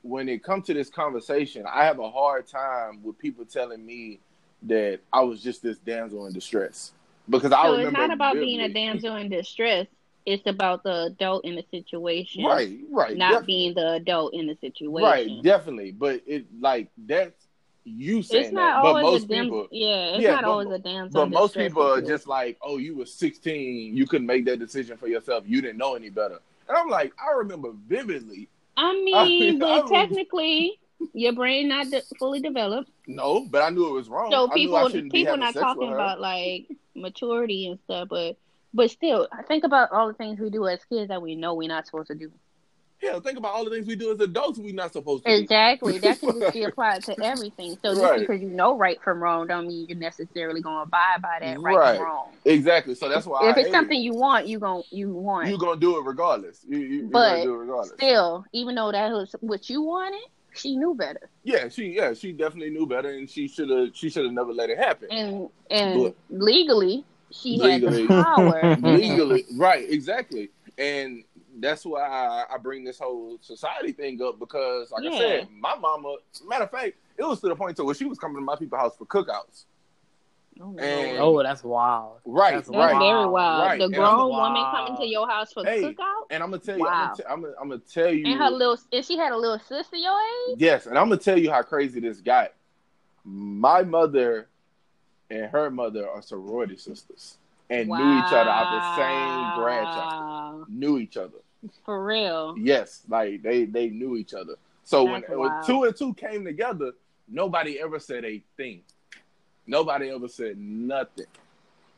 [SPEAKER 2] when it comes to this conversation, I have a hard time with people telling me that I was just this damsel in distress because so I remember.
[SPEAKER 1] it's not about vividly. being a damsel in distress. It's about the adult in the situation,
[SPEAKER 2] right? Right.
[SPEAKER 1] Not being the adult in the situation,
[SPEAKER 2] right? Definitely, but it like that's you saying it's not that, but most
[SPEAKER 1] dam-
[SPEAKER 2] people,
[SPEAKER 1] yeah, it's yeah, not but, always a damsel.
[SPEAKER 2] But most people are just like, oh, you were 16, you couldn't make that decision for yourself, you didn't know any better. And I'm like, I remember vividly.
[SPEAKER 1] I mean, [laughs] I mean but I technically, your brain not de- fully developed.
[SPEAKER 2] No, but I knew it was wrong.
[SPEAKER 1] So people, people not talking about like maturity and stuff, but but still, think about all the things we do as kids that we know we're not supposed to do.
[SPEAKER 2] Hell, think about all the things we do as adults we're not supposed to.
[SPEAKER 1] Exactly, that can just be [laughs] applied to everything. So just right. because you know right from wrong, don't mean you're necessarily going to abide by that right, right. from wrong.
[SPEAKER 2] Exactly. So that's why
[SPEAKER 1] if I it's something it. you want, you going you want
[SPEAKER 2] you gonna do it regardless. You, you,
[SPEAKER 1] but
[SPEAKER 2] do it regardless.
[SPEAKER 1] still, even though that was what you wanted, she knew better.
[SPEAKER 2] Yeah, she yeah she definitely knew better, and she should have she should have never let it happen.
[SPEAKER 1] And and but, legally, she legally, had the power. [laughs]
[SPEAKER 2] legally, right? Exactly, and that's why I, I, bring this whole society thing up because, like yeah. I said, my mama. Matter of fact, it was to the point to where she was coming to my people's house for cookouts.
[SPEAKER 3] Oh, and, oh, that's wild.
[SPEAKER 2] Right,
[SPEAKER 1] that's
[SPEAKER 2] right.
[SPEAKER 1] very wild. Right. The grown woman coming to your house for hey, cookout.
[SPEAKER 2] And I'm gonna tell you, wow. I'm, gonna t- I'm, gonna, I'm gonna tell you.
[SPEAKER 1] And her little, and she had a little sister your age.
[SPEAKER 2] Yes, and I'm gonna tell you how crazy this got. My mother and her mother are sorority sisters and wow. knew each other out the same chapter. Knew each other.
[SPEAKER 1] For real.
[SPEAKER 2] Yes, like they they knew each other. So when, when two and two came together, nobody ever said a thing. Nobody ever said nothing.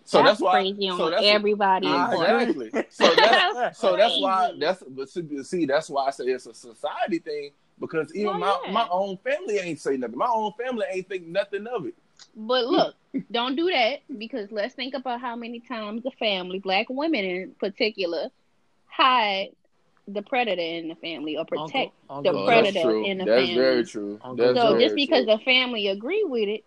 [SPEAKER 2] So that's, that's why.
[SPEAKER 1] Crazy so that's
[SPEAKER 2] everybody. exactly. So that's so [laughs] that's why that's but see that's why I say it's a society thing because even oh, my yeah. my own family ain't say nothing. My own family ain't think nothing of it.
[SPEAKER 1] But look, don't do that because let's think about how many times the family, black women in particular, hide the predator in the family or protect Uncle, the Uncle. Oh, predator in the
[SPEAKER 2] That's
[SPEAKER 1] family.
[SPEAKER 2] That's very true. That's
[SPEAKER 1] so
[SPEAKER 2] very
[SPEAKER 1] just because true. the family agree with it,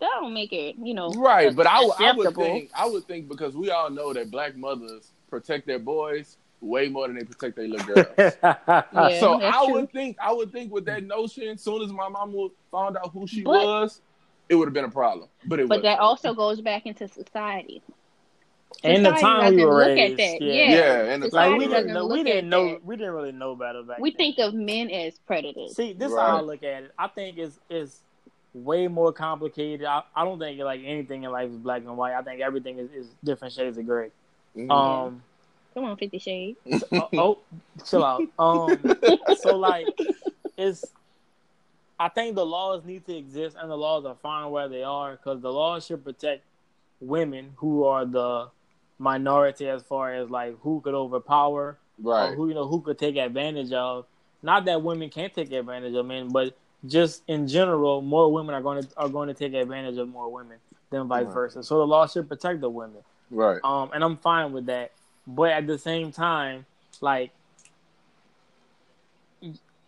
[SPEAKER 1] that don't make it, you know,
[SPEAKER 2] right. But I, I would think, I would think because we all know that black mothers protect their boys way more than they protect their little girls. [laughs] yeah, so I true. would think, I would think with that notion, as soon as my mom found out who she but, was, it would have been a problem. But it.
[SPEAKER 1] But wasn't. that also goes back into society
[SPEAKER 3] and the time we were raised,
[SPEAKER 1] yeah,
[SPEAKER 2] yeah, yeah and the
[SPEAKER 3] like we didn't know, we didn't know, that. we didn't really know better back.
[SPEAKER 1] We
[SPEAKER 3] then.
[SPEAKER 1] think of men as predators.
[SPEAKER 3] See, this right. how I look at it. I think it's is way more complicated. I, I don't think like anything in life is black and white. I think everything is, is different shades of gray.
[SPEAKER 1] Mm-hmm. Um, come on, Fifty Shades.
[SPEAKER 3] oh, oh, chill out. Um, [laughs] so like, it's. I think the laws need to exist, and the laws are fine where they are because the laws should protect women who are the minority as far as like who could overpower,
[SPEAKER 2] right?
[SPEAKER 3] who you know who could take advantage of. Not that women can't take advantage of men, but just in general, more women are going to are going to take advantage of more women than vice right. versa. So the law should protect the women,
[SPEAKER 2] right?
[SPEAKER 3] Um, and I'm fine with that. But at the same time, like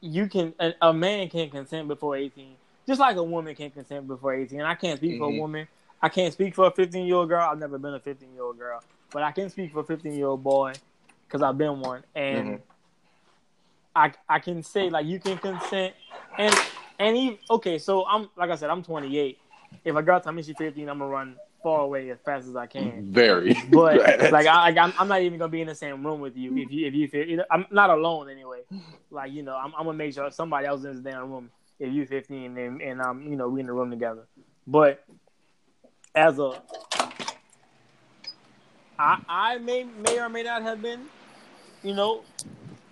[SPEAKER 3] you can a, a man can't consent before 18, just like a woman can't consent before 18. And I can't speak mm-hmm. for a mm-hmm. woman. I can't speak for a 15 year old girl. I've never been a 15 year old girl but I can speak for a 15 year old boy because I've been one, and mm-hmm. I I can say like you can consent, and and even okay, so I'm like I said, I'm 28. If a girl tell me she's 15, I'm gonna run far away as fast as I can.
[SPEAKER 2] Very,
[SPEAKER 3] but [laughs] like I, I'm, I'm not even gonna be in the same room with you if you if you feel I'm not alone anyway. Like you know, I'm, I'm gonna make sure somebody else in this damn room if you're 15 and and um you know we in the room together. But as a I I may may or may not have been, you know,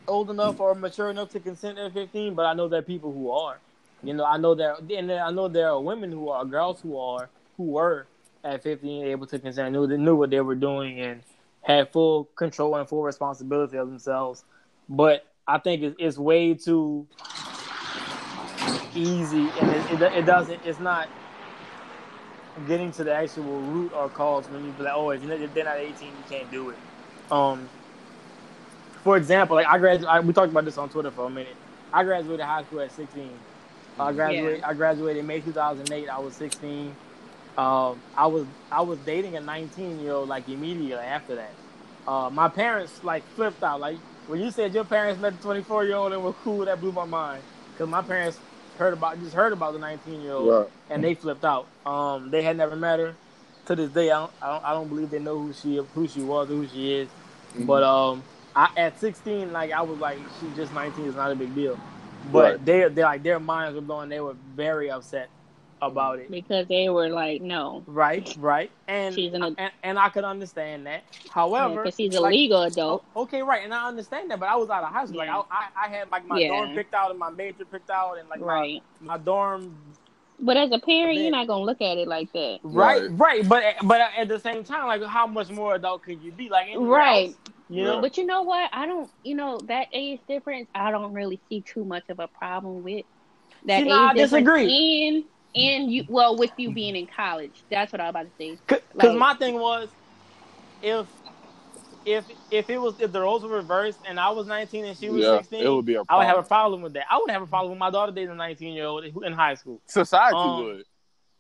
[SPEAKER 3] old enough or mature enough to consent at 15, but I know there are people who are. You know, I know there and I know there are women who are girls who are who were at 15 able to consent, knew knew what they were doing and had full control and full responsibility of themselves. But I think it's, it's way too easy, and it, it, it doesn't. It's not getting to the actual root or cause when you be like, oh, if they're not 18, you can't do it. Um, for example, like I graduated. We talked about this on Twitter for a minute. I graduated high school at 16. I graduated. Yeah. I graduated in May 2008. I was 16. Um, I was I was dating a 19 year old like immediately after that. Uh, my parents like flipped out. Like when you said your parents met a 24 year old and were cool, that blew my mind. Cause my parents heard about just heard about the 19 year old right. and they flipped out. Um, they had never met her. To this day, I don't, I don't, I don't believe they know who she who she was or who she is. Mm-hmm. But um, I, at 16, like I was like, she's just 19. It's not a big deal. But right. they they like their minds were blown. They were very upset about it
[SPEAKER 1] because they were like, no,
[SPEAKER 3] right, right, and she's an ad- and, and I could understand that. However,
[SPEAKER 1] because yeah, she's a like, legal adult.
[SPEAKER 3] Okay, right, and I understand that, but I was out of high school. Yeah. Like I, I, had like my yeah. dorm picked out and my major picked out, and like right. my, my dorm.
[SPEAKER 1] But as a parent, you're not gonna look at it like that,
[SPEAKER 3] right? Right, right. but but at the same time, like how much more adult could you be? Like
[SPEAKER 1] right.
[SPEAKER 3] Else, you know,
[SPEAKER 1] but you know what? I don't. You know that age difference. I don't really see too much of a problem with that.
[SPEAKER 3] You know, I disagree.
[SPEAKER 1] In and you well with you being in college. That's what I was about to say.
[SPEAKER 3] Because like, my thing was, if if if it was if the roles were reversed and I was 19 and she was yeah, 16,
[SPEAKER 2] it would be a
[SPEAKER 3] problem. I would have a problem with that. I would have a problem with my daughter dating a 19 year old in high school.
[SPEAKER 2] Society um, would.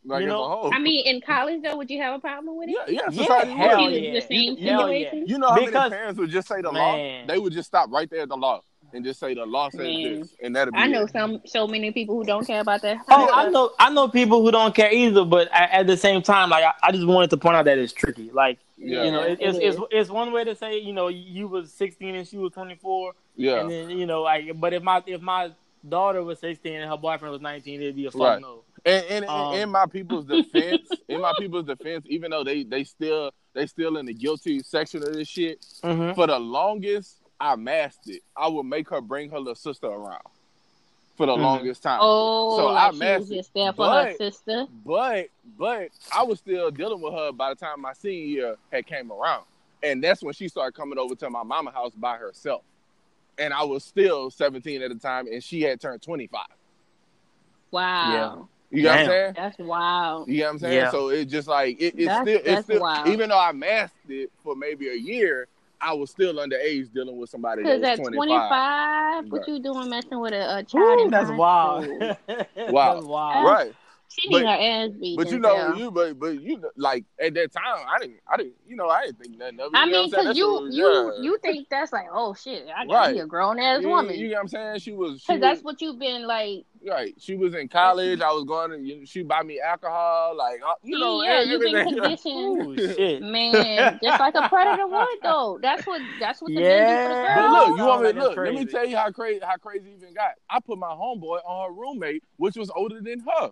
[SPEAKER 2] Like you know,
[SPEAKER 1] I mean, in college though, would you have a problem with it?
[SPEAKER 2] Yeah, yeah, society
[SPEAKER 3] yeah, hell yeah. The same
[SPEAKER 2] hell yeah. You know how because, many parents would just say the man. law? They would just stop right there at the law and just say the law says Man. this, and that'll be.
[SPEAKER 1] I know
[SPEAKER 2] it.
[SPEAKER 1] some so many people who don't care about that.
[SPEAKER 3] Oh, I know, I know people who don't care either. But at the same time, like I, I just wanted to point out that it's tricky. Like yeah. you know, it, it's, it's it's one way to say you know you was sixteen and she was twenty four.
[SPEAKER 2] Yeah,
[SPEAKER 3] and then you know, like, but if my if my daughter was sixteen and her boyfriend was nineteen, it'd be a fuck right. no.
[SPEAKER 2] And, and um, in my people's [laughs] defense, in my people's defense, even though they they still they still in the guilty section of this shit, mm-hmm. for the longest I masked it. I would make her bring her little sister around for the mm-hmm. longest time.
[SPEAKER 1] Oh, so like I masked just there for but, her sister.
[SPEAKER 2] But but I was still dealing with her by the time my senior year had came around, and that's when she started coming over to my mama house by herself. And I was still 17 at the time, and she had turned 25.
[SPEAKER 1] Wow.
[SPEAKER 2] Yeah. You know what I'm saying?
[SPEAKER 1] That's wild.
[SPEAKER 2] You know what I'm saying? Yeah. So it's just like it, it's that's, still it's still wild. even though I masked it for maybe a year, I was still underage dealing with somebody that was at 25. 25
[SPEAKER 1] what you doing messing with a, a child? Ooh, [laughs]
[SPEAKER 3] that's wild.
[SPEAKER 2] wow. That's
[SPEAKER 3] wild.
[SPEAKER 2] Right.
[SPEAKER 1] She but, her ass beat.
[SPEAKER 2] But you know, you but but you like at that time, I didn't, I didn't, you know, I didn't think nothing of it.
[SPEAKER 1] I mean, because you you yeah. you think that's like, oh shit, I got right. a grown ass woman.
[SPEAKER 2] You know what I'm saying? She was
[SPEAKER 1] because that's what you've been like.
[SPEAKER 2] Right, she was in college. I was going to. You know, she buy me alcohol, like uh, you know.
[SPEAKER 1] Yeah, you've been conditioned, [laughs] Ooh, man, just like a predator would though. That's what that's what the yeah. do for the.
[SPEAKER 2] But look, you want me? Look, let me tell you how crazy how crazy even got. I put my homeboy on her roommate, which was older than her.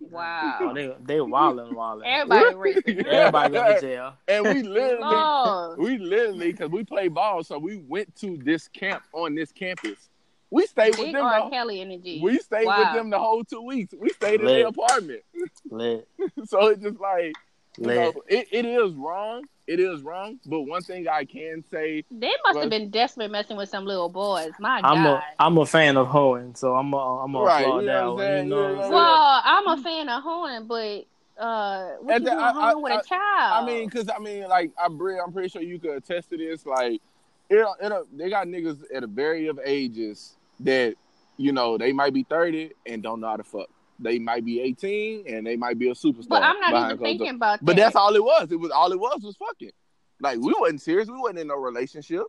[SPEAKER 1] Wow.
[SPEAKER 3] Oh, they they wilding, wilding.
[SPEAKER 1] Everybody [laughs]
[SPEAKER 3] Everybody going to jail.
[SPEAKER 2] And we literally, we literally, because we play ball, so we went to this camp on this campus. We stayed Big with them.
[SPEAKER 1] R. The, Kelly energy.
[SPEAKER 2] We stayed wow. with them the whole two weeks. We stayed in their apartment. [laughs]
[SPEAKER 3] Lit.
[SPEAKER 2] so it's just like, you know, it, it is wrong it is wrong. But one thing I can say,
[SPEAKER 1] they must was, have been desperate messing with some little boys. My
[SPEAKER 3] I'm
[SPEAKER 1] God.
[SPEAKER 3] a I'm a fan of hoeing, so I'm a I'm a right, applaud that one. You know
[SPEAKER 1] well, I'm a fan of hoeing, but uh, what you the, doing I, I, with I, a child?
[SPEAKER 2] I mean, because I mean, like I, I'm pretty sure you could attest to this. Like, it, it, they got niggas at a very of ages that you know they might be 30 and don't know how to fuck they might be 18 and they might be a superstar.
[SPEAKER 1] But I'm not even thinking about that.
[SPEAKER 2] But that's all it was. It was all it was was fucking. Like we wasn't serious. We wasn't in no relationship.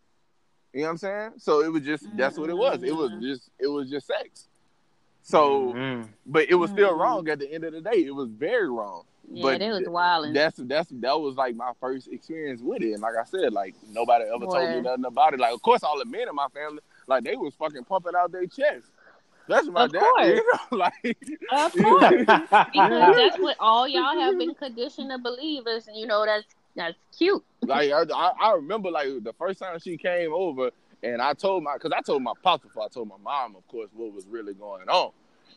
[SPEAKER 2] You know what I'm saying? So it was just that's what it was. It was mm-hmm. just it was just sex. So, mm-hmm. but it was still mm-hmm. wrong at the end of the day. It was very wrong.
[SPEAKER 1] Yeah,
[SPEAKER 2] but
[SPEAKER 1] it was wild.
[SPEAKER 2] That's that's that was like my first experience with it. And like I said, like nobody ever Boy. told me nothing about it. Like of course all the men in my family, like they was fucking pumping out their chest. That's my
[SPEAKER 1] Of
[SPEAKER 2] dad.
[SPEAKER 1] course.
[SPEAKER 2] You know, [laughs] like
[SPEAKER 1] Of course. because that's what all y'all have been conditioned to believe is, you know, that's that's cute.
[SPEAKER 2] like I, I, remember like the first time she came over, and I told my because I told my pops before I told my mom, of course, what was really going on.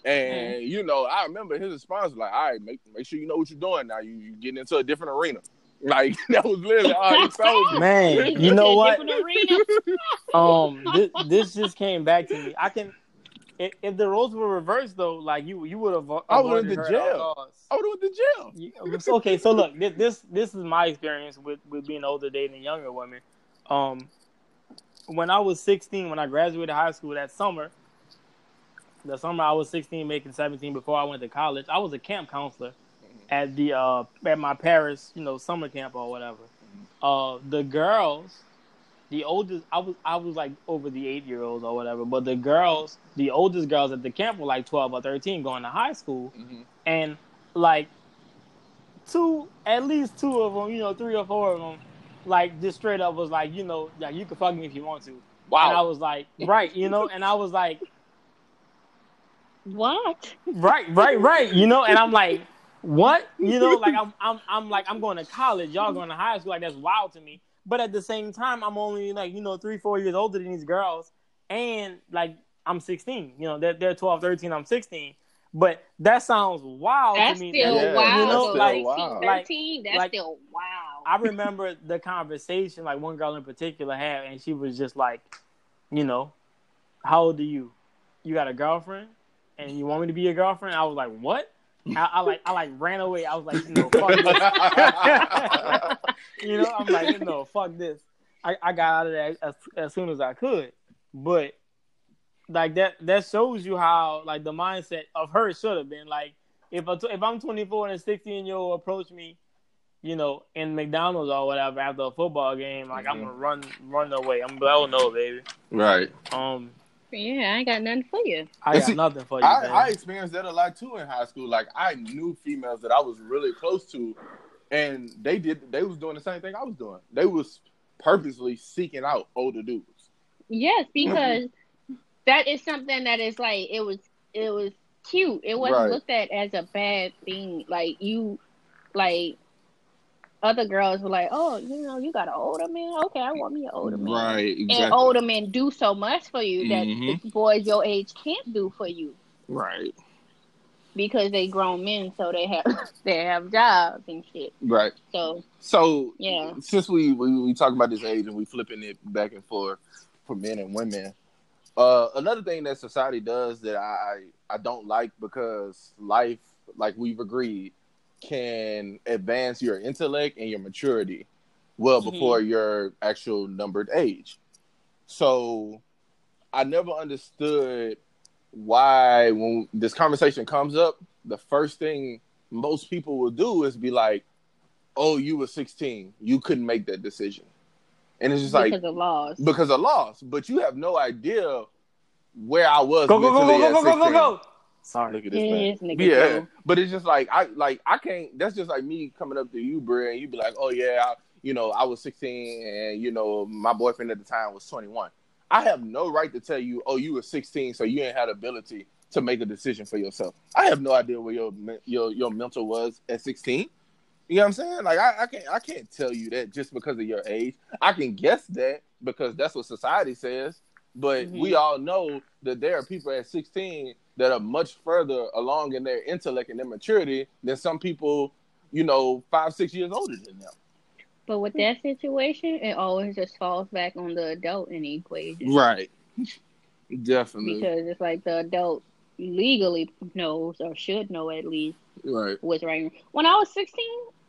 [SPEAKER 2] And mm. you know, I remember his response was like, "All right, make make sure you know what you're doing now. You you getting into a different arena." Like [laughs] that was literally all he told me.
[SPEAKER 3] Man, you know what? [laughs] Um, this, this just came back to me. I can, if, if the roles were reversed though, like you, you would have.
[SPEAKER 2] I would've went to jail. I would have went to jail.
[SPEAKER 3] You- okay, so look, this, this this is my experience with with being older dating younger women. Um, when I was 16, when I graduated high school that summer, the summer I was 16, making 17 before I went to college, I was a camp counselor at the uh at my Paris, you know, summer camp or whatever. Uh, the girls, the oldest, I was I was like over the eight year olds or whatever, but the girls, the oldest girls at the camp were like 12 or 13, going to high school
[SPEAKER 2] Mm-hmm.
[SPEAKER 3] and like two, at least two of them, you know, three or four of them, like just straight up was like, you know, like you can fuck me if you want to. And I was like, right, you know, and I was like,
[SPEAKER 1] What?
[SPEAKER 3] right, right, right, you know, and I'm like, what, [laughs] you know, like I'm, I'm, I'm like, I'm going to college, y'all going to high school, like that's wild to me. But at the same time, I'm only like, you know, three, four years older than these girls, and like I'm 16, you know, they're they're 12, 13, I'm 16. But that sounds wild
[SPEAKER 1] That's
[SPEAKER 3] to me.
[SPEAKER 1] That's still
[SPEAKER 2] Yeah,
[SPEAKER 1] wild.
[SPEAKER 3] you know,
[SPEAKER 1] though.
[SPEAKER 3] like,
[SPEAKER 1] 16,
[SPEAKER 2] like-
[SPEAKER 1] 13, that's
[SPEAKER 3] like-
[SPEAKER 1] still wow.
[SPEAKER 3] I remember the conversation like one girl in particular had, and she was just like, you know, how old are you? You got a girlfriend, and you want me to be your girlfriend? I was like, what? I, I like I like ran away. I was like, you know, fuck this. [laughs] you know, I'm like, you know, fuck this. I, I got out of there as, as soon as I could, but like that that shows you how like the mindset of her should have been like if I, if I'm 24 and a 16 year old approach me, you know, in McDonald's or whatever after a football game, like I'm
[SPEAKER 2] Mhm.
[SPEAKER 3] gonna run run away. I'm like, oh no, baby.
[SPEAKER 2] right.
[SPEAKER 3] Um,
[SPEAKER 1] yeah, I ain't got nothing for you.
[SPEAKER 3] I
[SPEAKER 2] And
[SPEAKER 3] got
[SPEAKER 2] see,
[SPEAKER 3] nothing for you.
[SPEAKER 2] I. I experienced that a lot too in high school. Like I knew females that I was really close to, and they did. They was doing the same thing I was doing. They was purposely seeking out older dudes.
[SPEAKER 1] Yes, [laughs] because that is something that is like it was it was cute. It wasn't
[SPEAKER 2] Right.
[SPEAKER 1] looked at as a bad thing. Like you like other girls were like, Oh, you know, you got an older man? Okay, I want me an older man.
[SPEAKER 2] Right. exactly.
[SPEAKER 1] And older men do so much for you that
[SPEAKER 2] Mhm.
[SPEAKER 1] boys your age can't do for you
[SPEAKER 2] Right.
[SPEAKER 1] because they grown men so they have [laughs] they have jobs and shit.
[SPEAKER 2] Right.
[SPEAKER 1] So
[SPEAKER 2] So
[SPEAKER 1] Yeah.
[SPEAKER 2] since we, we we talk about this age and we flipping it back and forth for men and women, uh, another thing that society does that I I don't like because life, like we've agreed, can advance your intellect and your maturity well
[SPEAKER 1] Mhm.
[SPEAKER 2] before your actual numbered age. So I never understood why when this conversation comes up, the first thing most people will do is be like, "Oh, you were 16. You couldn't make that decision." And it's just
[SPEAKER 1] because
[SPEAKER 2] like
[SPEAKER 1] of laws.
[SPEAKER 2] because of loss, but you have no idea where I was
[SPEAKER 3] go go go
[SPEAKER 2] mentally
[SPEAKER 3] go go go go
[SPEAKER 2] 16.
[SPEAKER 3] go. Sorry.
[SPEAKER 2] Look at this
[SPEAKER 1] Yeah,
[SPEAKER 2] man.
[SPEAKER 1] nigga
[SPEAKER 2] Yeah,
[SPEAKER 1] do.
[SPEAKER 2] but it's just like I like I can't. That's just like me coming up to you, bro, and you be like, "Oh yeah, I, you know, I was 16, and you know, my boyfriend at the time was 21." I have no right to tell you, "Oh, you were 16, so you ain't had the ability to make a decision for yourself." I have no idea where your men- your your mental was at 16. You know what I'm saying? Like I, I can't I can't tell you that just because of your age. I can guess that because that's what society says. But
[SPEAKER 1] Mhm.
[SPEAKER 2] we all know that there are people at 16 that are much further along in their intellect and their maturity than some people, you know, five, six years older than them.
[SPEAKER 1] But with that situation, it always just falls back on the adult in the equation.
[SPEAKER 2] Right. Definitely.
[SPEAKER 1] Because it's like the adult legally knows or should know at least
[SPEAKER 2] right.
[SPEAKER 1] what's right. When I was 16,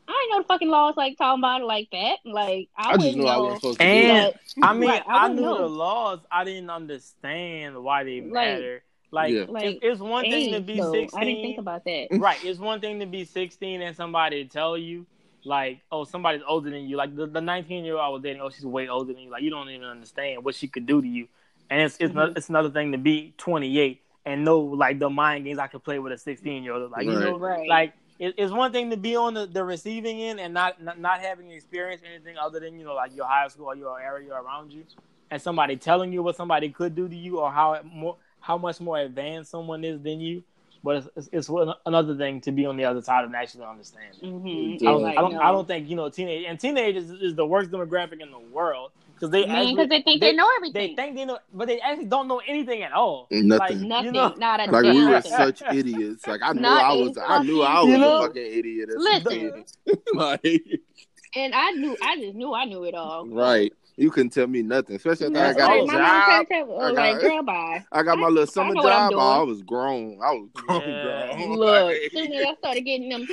[SPEAKER 1] I didn't know the fucking laws like talking about it like that. Like, I,
[SPEAKER 2] I, just
[SPEAKER 1] wouldn't
[SPEAKER 2] knew I
[SPEAKER 1] know.
[SPEAKER 2] wasn't supposed to do
[SPEAKER 3] And-
[SPEAKER 2] that.
[SPEAKER 3] I mean,
[SPEAKER 1] Right,
[SPEAKER 3] I,
[SPEAKER 1] wouldn't
[SPEAKER 3] knew
[SPEAKER 1] know.
[SPEAKER 3] the laws. I didn't understand why they
[SPEAKER 1] Like-
[SPEAKER 3] matter. Like,
[SPEAKER 2] Yeah.
[SPEAKER 3] it's,
[SPEAKER 1] Like,
[SPEAKER 3] it's one thing to be
[SPEAKER 1] though.
[SPEAKER 3] 16.
[SPEAKER 1] I didn't think about that. [laughs]
[SPEAKER 3] right. It's one thing to be 16 and somebody tell you, like, oh, somebody's older than you. Like the, the 19 year old I was dating, oh, she's way older than you. Like, you don't even understand what she could do to you. And it's it's,
[SPEAKER 1] Mhm.
[SPEAKER 3] not, it's another thing to be 28 and know like the mind games I could play with a 16 year old. Like, you know,
[SPEAKER 1] Right.
[SPEAKER 3] like it, it's one thing to be on the, the receiving end and not, not not having experienced anything other than you know like your high school or your area around you, and somebody telling you what somebody could do to you or how it more how much more advanced someone is than you, but it's, it's, it's one- another thing to be on the other side and actually understand.
[SPEAKER 1] Mm-hmm.
[SPEAKER 3] I don't,
[SPEAKER 1] like,
[SPEAKER 3] I don't,
[SPEAKER 1] no.
[SPEAKER 3] I don't think you know teenage and teenagers is, is the worst demographic in the world because they
[SPEAKER 1] because
[SPEAKER 3] actually,
[SPEAKER 1] they think they, know everything.
[SPEAKER 3] they think they know, but they actually don't know anything at all.
[SPEAKER 2] Nothing.
[SPEAKER 3] Like,
[SPEAKER 1] Nothing,
[SPEAKER 3] You know,
[SPEAKER 1] not a
[SPEAKER 2] Like we were
[SPEAKER 1] thing.
[SPEAKER 2] such idiots. Like I knew
[SPEAKER 1] Not
[SPEAKER 2] I
[SPEAKER 1] a
[SPEAKER 2] was. I knew I was
[SPEAKER 3] You know?
[SPEAKER 2] a fucking idiot. As
[SPEAKER 1] Listen. [laughs]
[SPEAKER 2] like, [laughs]
[SPEAKER 1] and I knew, I just knew I knew it all.
[SPEAKER 2] right. You couldn't tell me nothing, especially after I got
[SPEAKER 1] Like,
[SPEAKER 2] a
[SPEAKER 1] my
[SPEAKER 2] job.
[SPEAKER 1] mom said,
[SPEAKER 2] I
[SPEAKER 1] oh,
[SPEAKER 2] got-
[SPEAKER 1] like, girl, bye.
[SPEAKER 2] I got my little summer
[SPEAKER 1] know what I'm
[SPEAKER 2] job. I was grown. I was grown.
[SPEAKER 3] Yeah.
[SPEAKER 2] grown. [laughs]
[SPEAKER 1] Look, as soon as I started getting them,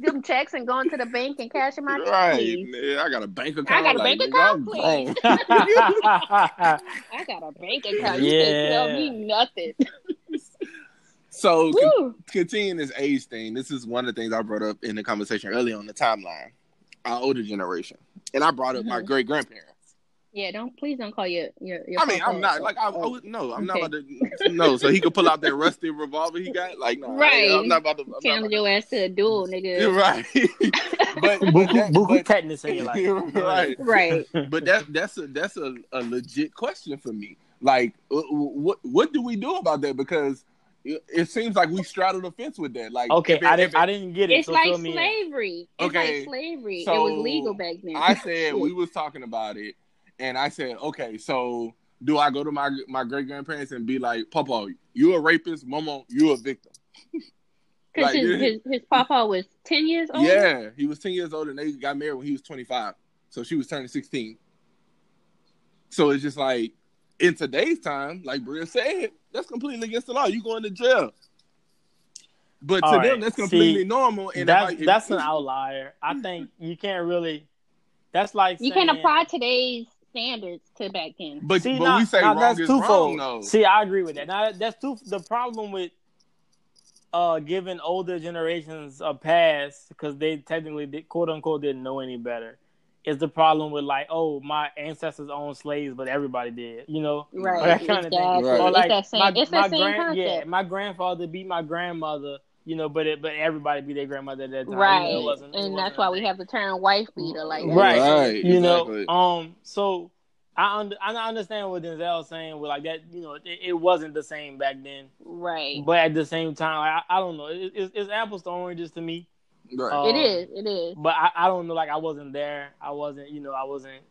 [SPEAKER 1] them checks and going to the bank and cashing my [laughs]
[SPEAKER 2] right.
[SPEAKER 1] keys,
[SPEAKER 2] Yeah, I got a bank account.
[SPEAKER 1] I got a
[SPEAKER 2] like,
[SPEAKER 1] bank account, please. [laughs] I got a bank account. You can't tell me nothing.
[SPEAKER 2] So con- continuing this age thing, this is one of the things I brought up in the conversation earlier on the timeline. Our older generation, and I brought up my
[SPEAKER 1] Mhm.
[SPEAKER 2] great grandparents.
[SPEAKER 1] Yeah, don't please don't call your your. your
[SPEAKER 2] I mean, I'm not
[SPEAKER 1] a-
[SPEAKER 2] like I, would no, I'm
[SPEAKER 1] Okay.
[SPEAKER 2] not about to no. So he could pull out that rusty revolver he got. Like no,
[SPEAKER 1] Right.
[SPEAKER 2] I'm not about to. I'm
[SPEAKER 1] challenge
[SPEAKER 2] about
[SPEAKER 1] your ass to a duel, [laughs] nigga.
[SPEAKER 2] You're right. [laughs] but but,
[SPEAKER 3] Buku,
[SPEAKER 2] that,
[SPEAKER 3] buku
[SPEAKER 2] but
[SPEAKER 3] tetanus in your life.
[SPEAKER 2] Right.
[SPEAKER 1] Right. [laughs]
[SPEAKER 2] but that that's a that's a, a legit question for me. Like, what what do we do about that? Because it, it seems like we straddle the fence with that. Like,
[SPEAKER 3] Okay,
[SPEAKER 2] it-
[SPEAKER 3] I didn't,
[SPEAKER 2] it-
[SPEAKER 3] I didn't get it.
[SPEAKER 1] It's
[SPEAKER 3] so
[SPEAKER 1] like
[SPEAKER 3] me
[SPEAKER 1] slavery. It's
[SPEAKER 2] Okay,
[SPEAKER 1] like slavery. it was legal back then.
[SPEAKER 2] I said we [laughs] was talking about it, and I said, okay, so do I go to my my great grandparents and be like, Papa, you a rapist, Mama, you a victim? [laughs]
[SPEAKER 1] Because
[SPEAKER 2] like,
[SPEAKER 1] his, his his papa was ten years old.
[SPEAKER 2] Yeah, he was ten years old, and they got married when he was twenty five, so she was turning sixteen. So it's just like in today's time, like Bria said, that's completely against the law. You going to jail. But to
[SPEAKER 3] All
[SPEAKER 2] them,
[SPEAKER 3] right,
[SPEAKER 2] that's
[SPEAKER 3] see,
[SPEAKER 2] completely normal. And if
[SPEAKER 3] That's
[SPEAKER 2] I- if-
[SPEAKER 3] that's an outlier. I think you can't really. That's like
[SPEAKER 1] You can't apply today's standards to back then.
[SPEAKER 2] But,
[SPEAKER 3] See,
[SPEAKER 2] but
[SPEAKER 3] now,
[SPEAKER 2] we say
[SPEAKER 3] now
[SPEAKER 2] wrong
[SPEAKER 3] that's
[SPEAKER 2] is
[SPEAKER 3] twofold.
[SPEAKER 2] wrong.
[SPEAKER 3] See, I agree with that. Now that's two. The problem with uh giving older generations a pass because they technically did, quote unquote didn't know any better is the problem with like oh my ancestors owned slaves but everybody did you know
[SPEAKER 1] Right.
[SPEAKER 3] or that kind of thing.
[SPEAKER 2] Right.
[SPEAKER 3] or like
[SPEAKER 1] it's that same,
[SPEAKER 3] my,
[SPEAKER 1] it's
[SPEAKER 3] my
[SPEAKER 1] that same
[SPEAKER 3] grand
[SPEAKER 1] concept.
[SPEAKER 3] yeah my grandfather beat my grandmother you know but it but everybody beat their grandmother at that time
[SPEAKER 1] Right.
[SPEAKER 3] you know, it wasn't- it
[SPEAKER 1] and
[SPEAKER 3] wasn't
[SPEAKER 1] that's
[SPEAKER 3] a
[SPEAKER 1] why we have the term wife beater like that.
[SPEAKER 3] Right.
[SPEAKER 2] Right,
[SPEAKER 3] you
[SPEAKER 2] exactly.
[SPEAKER 3] know um so I under, I understand what Denzel's saying with like that you know it, it wasn't the same back then
[SPEAKER 1] Right.
[SPEAKER 3] but at the same time like, I, I don't know it, it's, it's apples to oranges to me
[SPEAKER 2] Right.
[SPEAKER 3] Uh,
[SPEAKER 1] it is. It is.
[SPEAKER 3] but I, I don't know like I wasn't there I wasn't you know I wasn't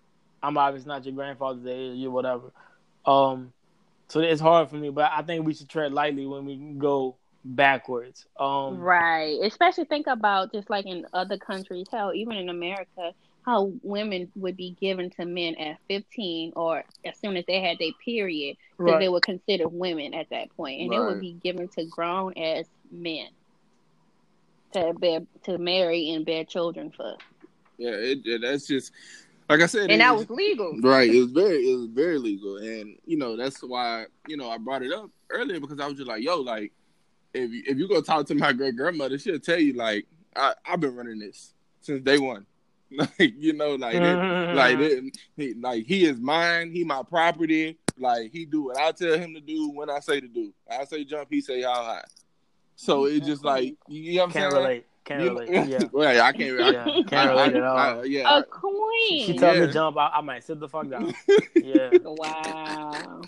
[SPEAKER 3] I'm obviously not your grandfather's age you whatever um so it's hard for me but I think we should tread lightly when we go backwards um
[SPEAKER 1] Right. Especially think about just like in other countries, how even in America, how women would be given to men at 15 or as soon as they had their period, because
[SPEAKER 3] right.
[SPEAKER 1] they were considered women at that point, and they would be given to grown as men to bear, to marry and bear children for,
[SPEAKER 2] Yeah, it, it, that's just like I said.
[SPEAKER 1] and
[SPEAKER 2] it
[SPEAKER 1] that
[SPEAKER 2] is-
[SPEAKER 1] was legal.
[SPEAKER 2] Right. It was very it was very legal. And you know, that's why, you know, I brought it up earlier because I was just like, yo, like if you, if you go talk to my great grandmother, she'll tell you like I, I've been running this since day one. [laughs] Like, you know, like it, mm-hmm. like it, he like he is mine, he my property. Like he do what I tell him to do when I say to do. I say jump, he say how high. So it's just like you know what I'm
[SPEAKER 3] can't
[SPEAKER 2] saying?
[SPEAKER 3] relate can't
[SPEAKER 2] You-
[SPEAKER 3] relate yeah [laughs]
[SPEAKER 2] well, I can't. I,
[SPEAKER 3] Yeah, can't
[SPEAKER 2] I-
[SPEAKER 3] relate
[SPEAKER 2] I-
[SPEAKER 3] at all.
[SPEAKER 2] I- yeah,
[SPEAKER 1] A queen.
[SPEAKER 3] she told
[SPEAKER 2] Yeah.
[SPEAKER 3] me jump I, I might sit the fuck down [laughs] yeah
[SPEAKER 1] wow.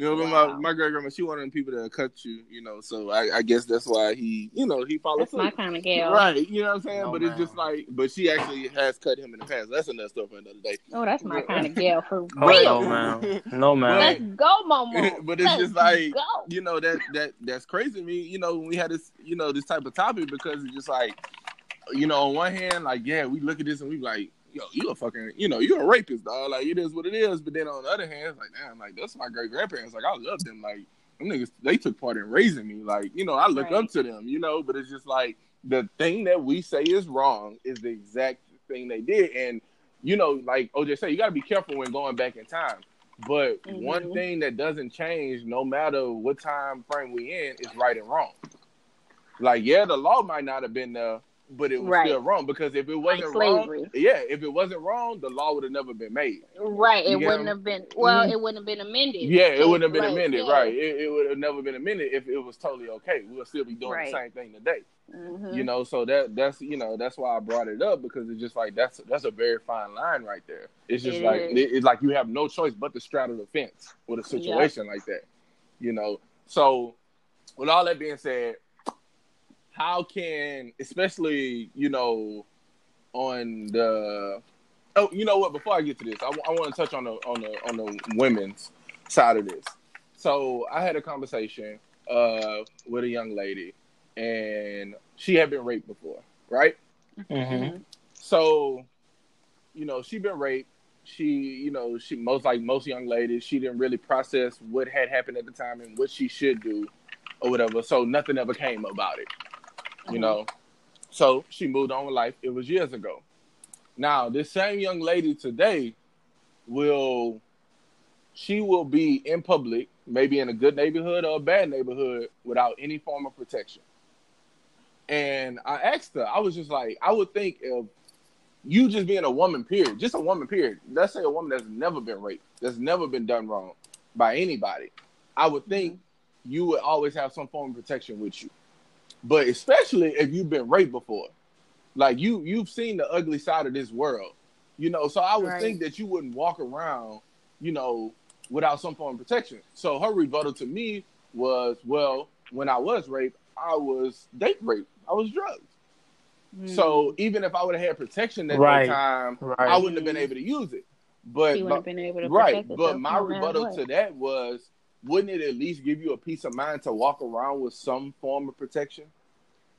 [SPEAKER 2] You know,
[SPEAKER 1] Wow.
[SPEAKER 2] my, my great grandma, she one of them people that cut you, you know. So I, I guess that's why he, you know, he followed
[SPEAKER 1] That's my kind of gal.
[SPEAKER 2] Right, you know what I'm saying?
[SPEAKER 3] No,
[SPEAKER 2] but it's just like, but she actually has cut him in the past. That's another story for another day.
[SPEAKER 1] Oh, that's my kind of [laughs] gal for
[SPEAKER 3] oh,
[SPEAKER 1] real. [laughs]
[SPEAKER 3] no man no man
[SPEAKER 1] Let's go, Momo. [laughs]
[SPEAKER 2] But it's
[SPEAKER 1] Let's
[SPEAKER 2] just like-
[SPEAKER 1] go.
[SPEAKER 2] You know that that that's crazy to me. You know, when we had this, you know, this type of topic because it's just like, you know, on one hand, like, yeah, we look at this and we like, yo, you a fucking, you know, you a rapist, dog. Like it is what it is. But then on the other hand, like, damn, like that's my great grandparents. Like I love them. Like them niggas, they took part in raising me. Like you know, I look
[SPEAKER 1] Right.
[SPEAKER 2] up to them. You know, but it's just like the thing that we say is wrong is the exact thing they did. And you know, like OJ said, you got to be careful when going back in time. But one
[SPEAKER 1] Mhm.
[SPEAKER 2] thing that doesn't change, no matter what time frame we in, is right and wrong. Like, yeah, the law might not have been there, but it was
[SPEAKER 1] Right.
[SPEAKER 2] still wrong because if it wasn't
[SPEAKER 1] slavery.
[SPEAKER 2] wrong, yeah, if it wasn't wrong, the law would have never been made.
[SPEAKER 1] Right. It
[SPEAKER 2] You get
[SPEAKER 1] wouldn't have been. Well,
[SPEAKER 2] Mhm.
[SPEAKER 1] it wouldn't have been amended.
[SPEAKER 2] Yeah, it wouldn't have been
[SPEAKER 1] Like,
[SPEAKER 2] amended,
[SPEAKER 1] yeah.
[SPEAKER 2] right? It, it would have never been amended if it was totally okay. We would still be doing
[SPEAKER 1] Right.
[SPEAKER 2] the same thing today.
[SPEAKER 1] Mhm.
[SPEAKER 2] You know, so that that's you know that's why I brought it up because it's just like that's that's a very fine line right there. It's just
[SPEAKER 1] It
[SPEAKER 2] like it, it's like you have no choice but to straddle the fence with a situation like that. You know, so with all that being said, how can especially you know on the oh you know what before I get to this I, I want to touch on the on the on the women's side of this. So I had a conversation uh, with a young lady, and she had been raped before, right?
[SPEAKER 3] Mm-hmm.
[SPEAKER 2] So, you know, she been raped. She, you know, she most like most young ladies, she didn't really process what had happened at the time and what she should do, or whatever. So nothing ever came about it, you know. So she moved on with life. It was years ago. Now this same young lady today will, she will be in public, maybe in a good neighborhood or a bad neighborhood, without any form of protection. And I asked her, I was just like, I would think if you just being a woman, period, just a woman, period. Let's say a woman that's never been raped, that's never been done wrong by anybody. I would think you would always have some form of protection with you. But especially if you've been raped before, like you, you've seen the ugly side of this world, you know. So I would
[SPEAKER 1] Right.
[SPEAKER 2] think that you wouldn't walk around, you know, without some form of protection. So her rebuttal to me was, well, when I was raped, I was date raped. I was drugged.
[SPEAKER 1] Mm.
[SPEAKER 2] So even if I would have had protection at
[SPEAKER 3] Right.
[SPEAKER 2] that time,
[SPEAKER 3] Right.
[SPEAKER 2] I wouldn't have been able to use it. But
[SPEAKER 1] she
[SPEAKER 2] my-
[SPEAKER 1] wouldn't have been able to
[SPEAKER 2] right,
[SPEAKER 1] protect
[SPEAKER 2] but my rebuttal to that was, wouldn't it at least give you a peace of mind to walk around with some form of protection?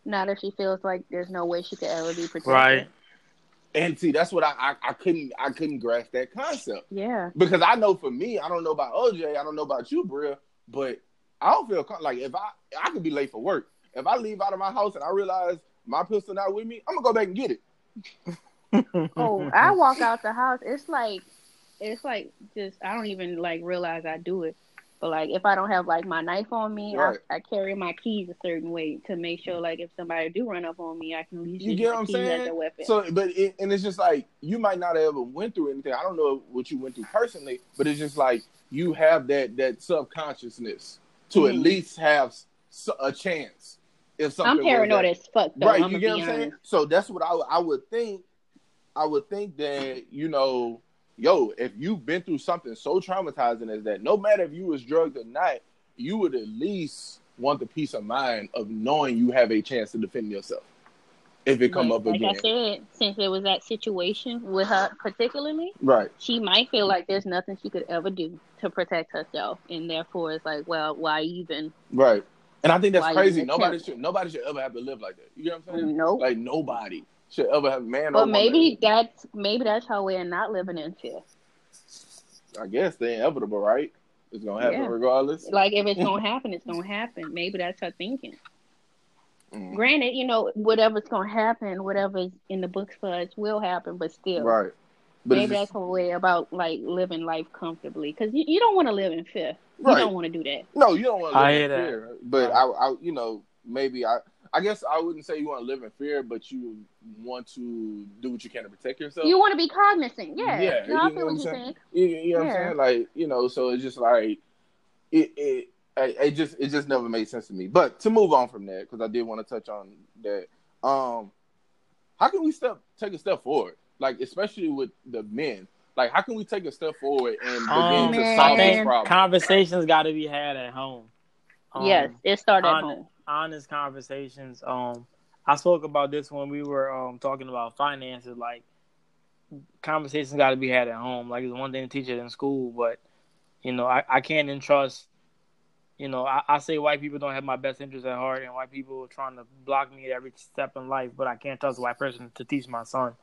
[SPEAKER 1] Not if she feels like there's no way she could ever be protected.
[SPEAKER 3] Right.
[SPEAKER 2] And see, that's what I, I I couldn't I couldn't grasp that concept
[SPEAKER 1] Yeah.
[SPEAKER 2] because I know for me, I don't know about OJ, I don't know about you, Bria, but I don't feel like if I I could be late for work. If I leave out of my house and I realize my pistol not with me, I'm gonna go back and get it. [laughs]
[SPEAKER 1] Oh, I walk out the house. It's like, it's like just I don't even like realize I do it. But like if I don't have like my knife on me,
[SPEAKER 2] Right.
[SPEAKER 1] I, I carry my keys a certain way to make sure like if somebody do run up on me, I can at least
[SPEAKER 2] You
[SPEAKER 1] use
[SPEAKER 2] get what I'm
[SPEAKER 1] keys as a
[SPEAKER 2] saying?
[SPEAKER 1] weapon.
[SPEAKER 2] So, but it, and it's just like you might not have ever went through anything. I don't know what you went through personally, but it's just like you have that that subconsciousness to at
[SPEAKER 1] Mhm.
[SPEAKER 2] least have a chance if something.
[SPEAKER 1] I'm paranoid as fuck though.
[SPEAKER 2] right?
[SPEAKER 1] I'm
[SPEAKER 2] You get what I'm saying? So that's what I I would think. I would think that you know, yo, if you've been through something so traumatizing as that, no matter if you was drugged or not, you would at least want the peace of mind of knowing you have a chance to defend yourself if it come
[SPEAKER 1] But
[SPEAKER 2] up
[SPEAKER 1] like
[SPEAKER 2] again.
[SPEAKER 1] I said, since it was that situation with her particularly,
[SPEAKER 2] Right.
[SPEAKER 1] she might feel like there's nothing she could ever do to protect herself, and therefore it's like, well, why even?
[SPEAKER 2] Right. And I think that's crazy. Nobody should nobody should ever have to live like that. You know what I'm saying?
[SPEAKER 1] Nope.
[SPEAKER 2] Like nobody should ever have man or
[SPEAKER 1] But
[SPEAKER 2] woman.
[SPEAKER 1] maybe that's maybe that's her way of not living in fear.
[SPEAKER 2] I guess the inevitable, right? It's gonna happen
[SPEAKER 1] Yeah.
[SPEAKER 2] regardless.
[SPEAKER 1] Like if it's gonna [laughs] happen, it's gonna happen. Maybe that's her thinking.
[SPEAKER 2] Mm.
[SPEAKER 1] Granted, you know, whatever's gonna happen, whatever's in the books for us will happen, but still,
[SPEAKER 2] Right. But
[SPEAKER 1] maybe that's
[SPEAKER 2] just,
[SPEAKER 1] her way about like living life comfortably. Because you, you don't want to live in fear. You don't want to do that.
[SPEAKER 2] no, you don't want to
[SPEAKER 3] I
[SPEAKER 2] live
[SPEAKER 3] hear
[SPEAKER 2] in
[SPEAKER 3] that.
[SPEAKER 2] fear. But I, I, you know, maybe I, I guess I wouldn't say you want to live in fear, but you want to do what you can to protect yourself.
[SPEAKER 1] You want to be cognizant. Yeah.
[SPEAKER 2] Yeah,
[SPEAKER 1] No, I
[SPEAKER 2] you know
[SPEAKER 1] feel
[SPEAKER 2] what
[SPEAKER 1] what you're
[SPEAKER 2] saying?
[SPEAKER 1] saying.
[SPEAKER 2] You, you know what I'm
[SPEAKER 1] Yeah.
[SPEAKER 2] saying? Like, you know, so it's just like it it it it just it just never made sense to me. But to move on from that, because I did want to touch on that. Um, how can we step take a step forward? Like, especially with the men. Like, how can we take a step forward and begin
[SPEAKER 3] Um,
[SPEAKER 2] to solve this problem?
[SPEAKER 3] conversations got to be had at home. Um,
[SPEAKER 1] yes, it started at
[SPEAKER 3] hon-
[SPEAKER 1] home.
[SPEAKER 3] Honest conversations. Um, I spoke about this when we were um talking about finances. Like, conversations got to be had at home. Like, it's one thing to teach it in school, but you know, I, I can't entrust. You know, I, I say white people don't have my best interest at heart, and white people are trying to block me at every step in life. But I can't trust a white person to teach my son,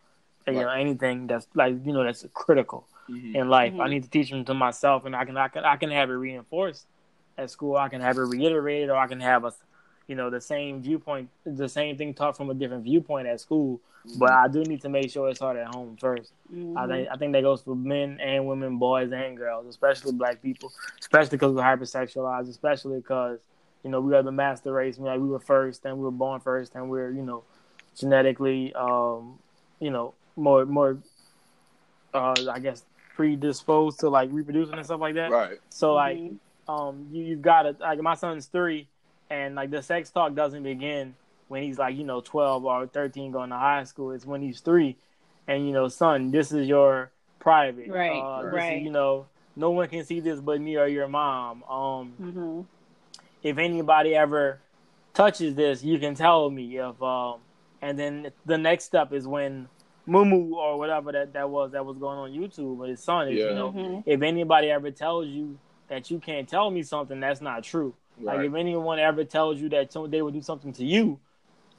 [SPEAKER 3] you know, anything that's like you know that's critical
[SPEAKER 2] Mhm.
[SPEAKER 3] in life.
[SPEAKER 1] Mhm.
[SPEAKER 3] I need to teach them to myself, and I can I can I can have it reinforced at school. I can have it reiterated, or I can have a, you know, the same viewpoint, the same thing taught from a different viewpoint at school. But I do need to make sure it's taught at home first. I
[SPEAKER 1] Mhm.
[SPEAKER 3] think I think that goes for men and women, boys and girls, especially black people, especially because we're hypersexualized, especially because you know we are the master race. I like we were first, and we were born first, and we're you know genetically, um, you know, more more, uh, I guess predisposed to like reproducing and stuff like that.
[SPEAKER 2] Right.
[SPEAKER 3] So like,
[SPEAKER 1] Mhm.
[SPEAKER 3] um, you you've got to like my son's three, and like the sex talk doesn't begin when he's like you know twelve or thirteen going to high school. It's when he's three, and you know, son, this is your private.
[SPEAKER 1] Right,
[SPEAKER 3] Uh, this is,
[SPEAKER 1] right.
[SPEAKER 3] you know, no one can see this but me or your mom. Um,
[SPEAKER 1] hmm
[SPEAKER 3] if anybody ever touches this, you can tell me if um and then the next step is when Mumu or whatever that, that was that was going on YouTube with his son is,
[SPEAKER 2] Yeah.
[SPEAKER 3] you know,
[SPEAKER 1] hmm
[SPEAKER 3] if anybody ever tells you that you can't tell me something, that's not true. Like if anyone ever tells you that they would do something to you,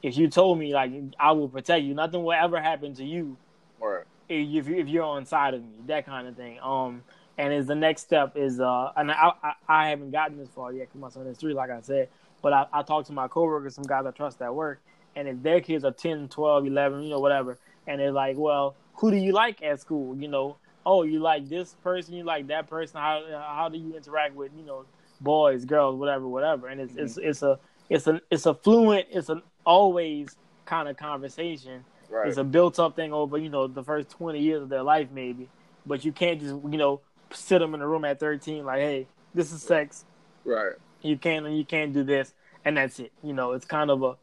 [SPEAKER 3] if you told me like I will protect you, nothing will ever happen to you
[SPEAKER 2] Right.
[SPEAKER 3] if you if you're on side of me, that kind of thing. Um, and is the next step is uh, and I I, I haven't gotten this far yet because my son is three, like I said. But I, I talked to my coworkers, some guys I trust at work, and if their kids are 10, 12, 11, you know, whatever, and they're like, well, who do you like at school? You know, oh, you like this person, you like that person. How how do you interact with you know boys, girls, whatever, whatever? And it's it's it's a it's a it's a fluent, it's an always kind of conversation.
[SPEAKER 2] Right.
[SPEAKER 3] it's a built up thing over you know the first 20 years of their life maybe. But you can't just you know sit them in a room at 13 like hey this is sex.
[SPEAKER 2] Right.
[SPEAKER 3] you can't you can't do this and that's it. You know it's kind of a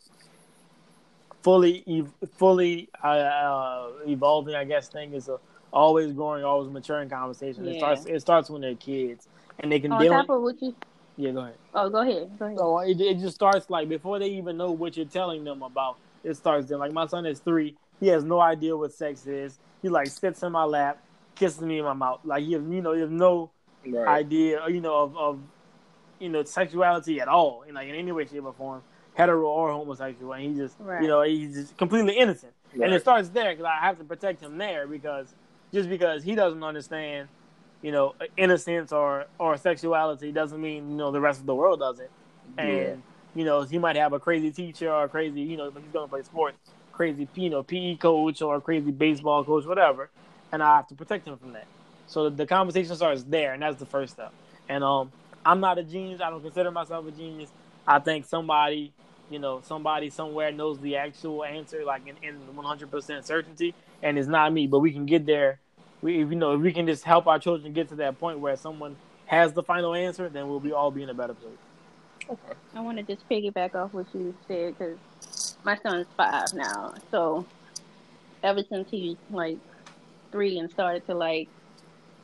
[SPEAKER 3] fully fully uh, uh, evolving i guess thing. Is a always growing always maturing conversation. It starts it starts when they're kids and they can
[SPEAKER 1] On
[SPEAKER 3] deal
[SPEAKER 1] top of what you,
[SPEAKER 3] yeah go ahead
[SPEAKER 1] oh, go ahead, go ahead.
[SPEAKER 3] so uh, it, it just starts like before they even know what you're telling them about. It starts then. Like my son is three. He has no idea what sex is. He like sits in my lap, kisses me in my mouth. Like he has, you know, he has no
[SPEAKER 2] Right.
[SPEAKER 3] idea, uh, you know, of, of you know sexuality at all, in like in any way, shape, or form, hetero or homosexual. And he just,
[SPEAKER 1] Right.
[SPEAKER 3] you know, he's just completely innocent. And it starts there because I have to protect him there because just because he doesn't understand, you know, innocence or or sexuality doesn't mean you know the rest of the world doesn't. And
[SPEAKER 2] Yeah.
[SPEAKER 3] you know, he might have a crazy teacher or a crazy, you know, he's going to play sports, crazy, you know, PE coach or crazy baseball coach, whatever. And I have to protect him from that. So the conversation starts there, and that's the first step. And um, I'm not a genius. I don't consider myself a genius. I think somebody, you know, somebody somewhere knows the actual answer, like in, in 100% certainty, and it's not me. But we can get there. We, you know, if we can just help our children get to that point where someone has the final answer, then we'll be all be in a better place. Okay.
[SPEAKER 1] I want to just piggyback off what you said because my son's five now. So ever since he's like three and started to like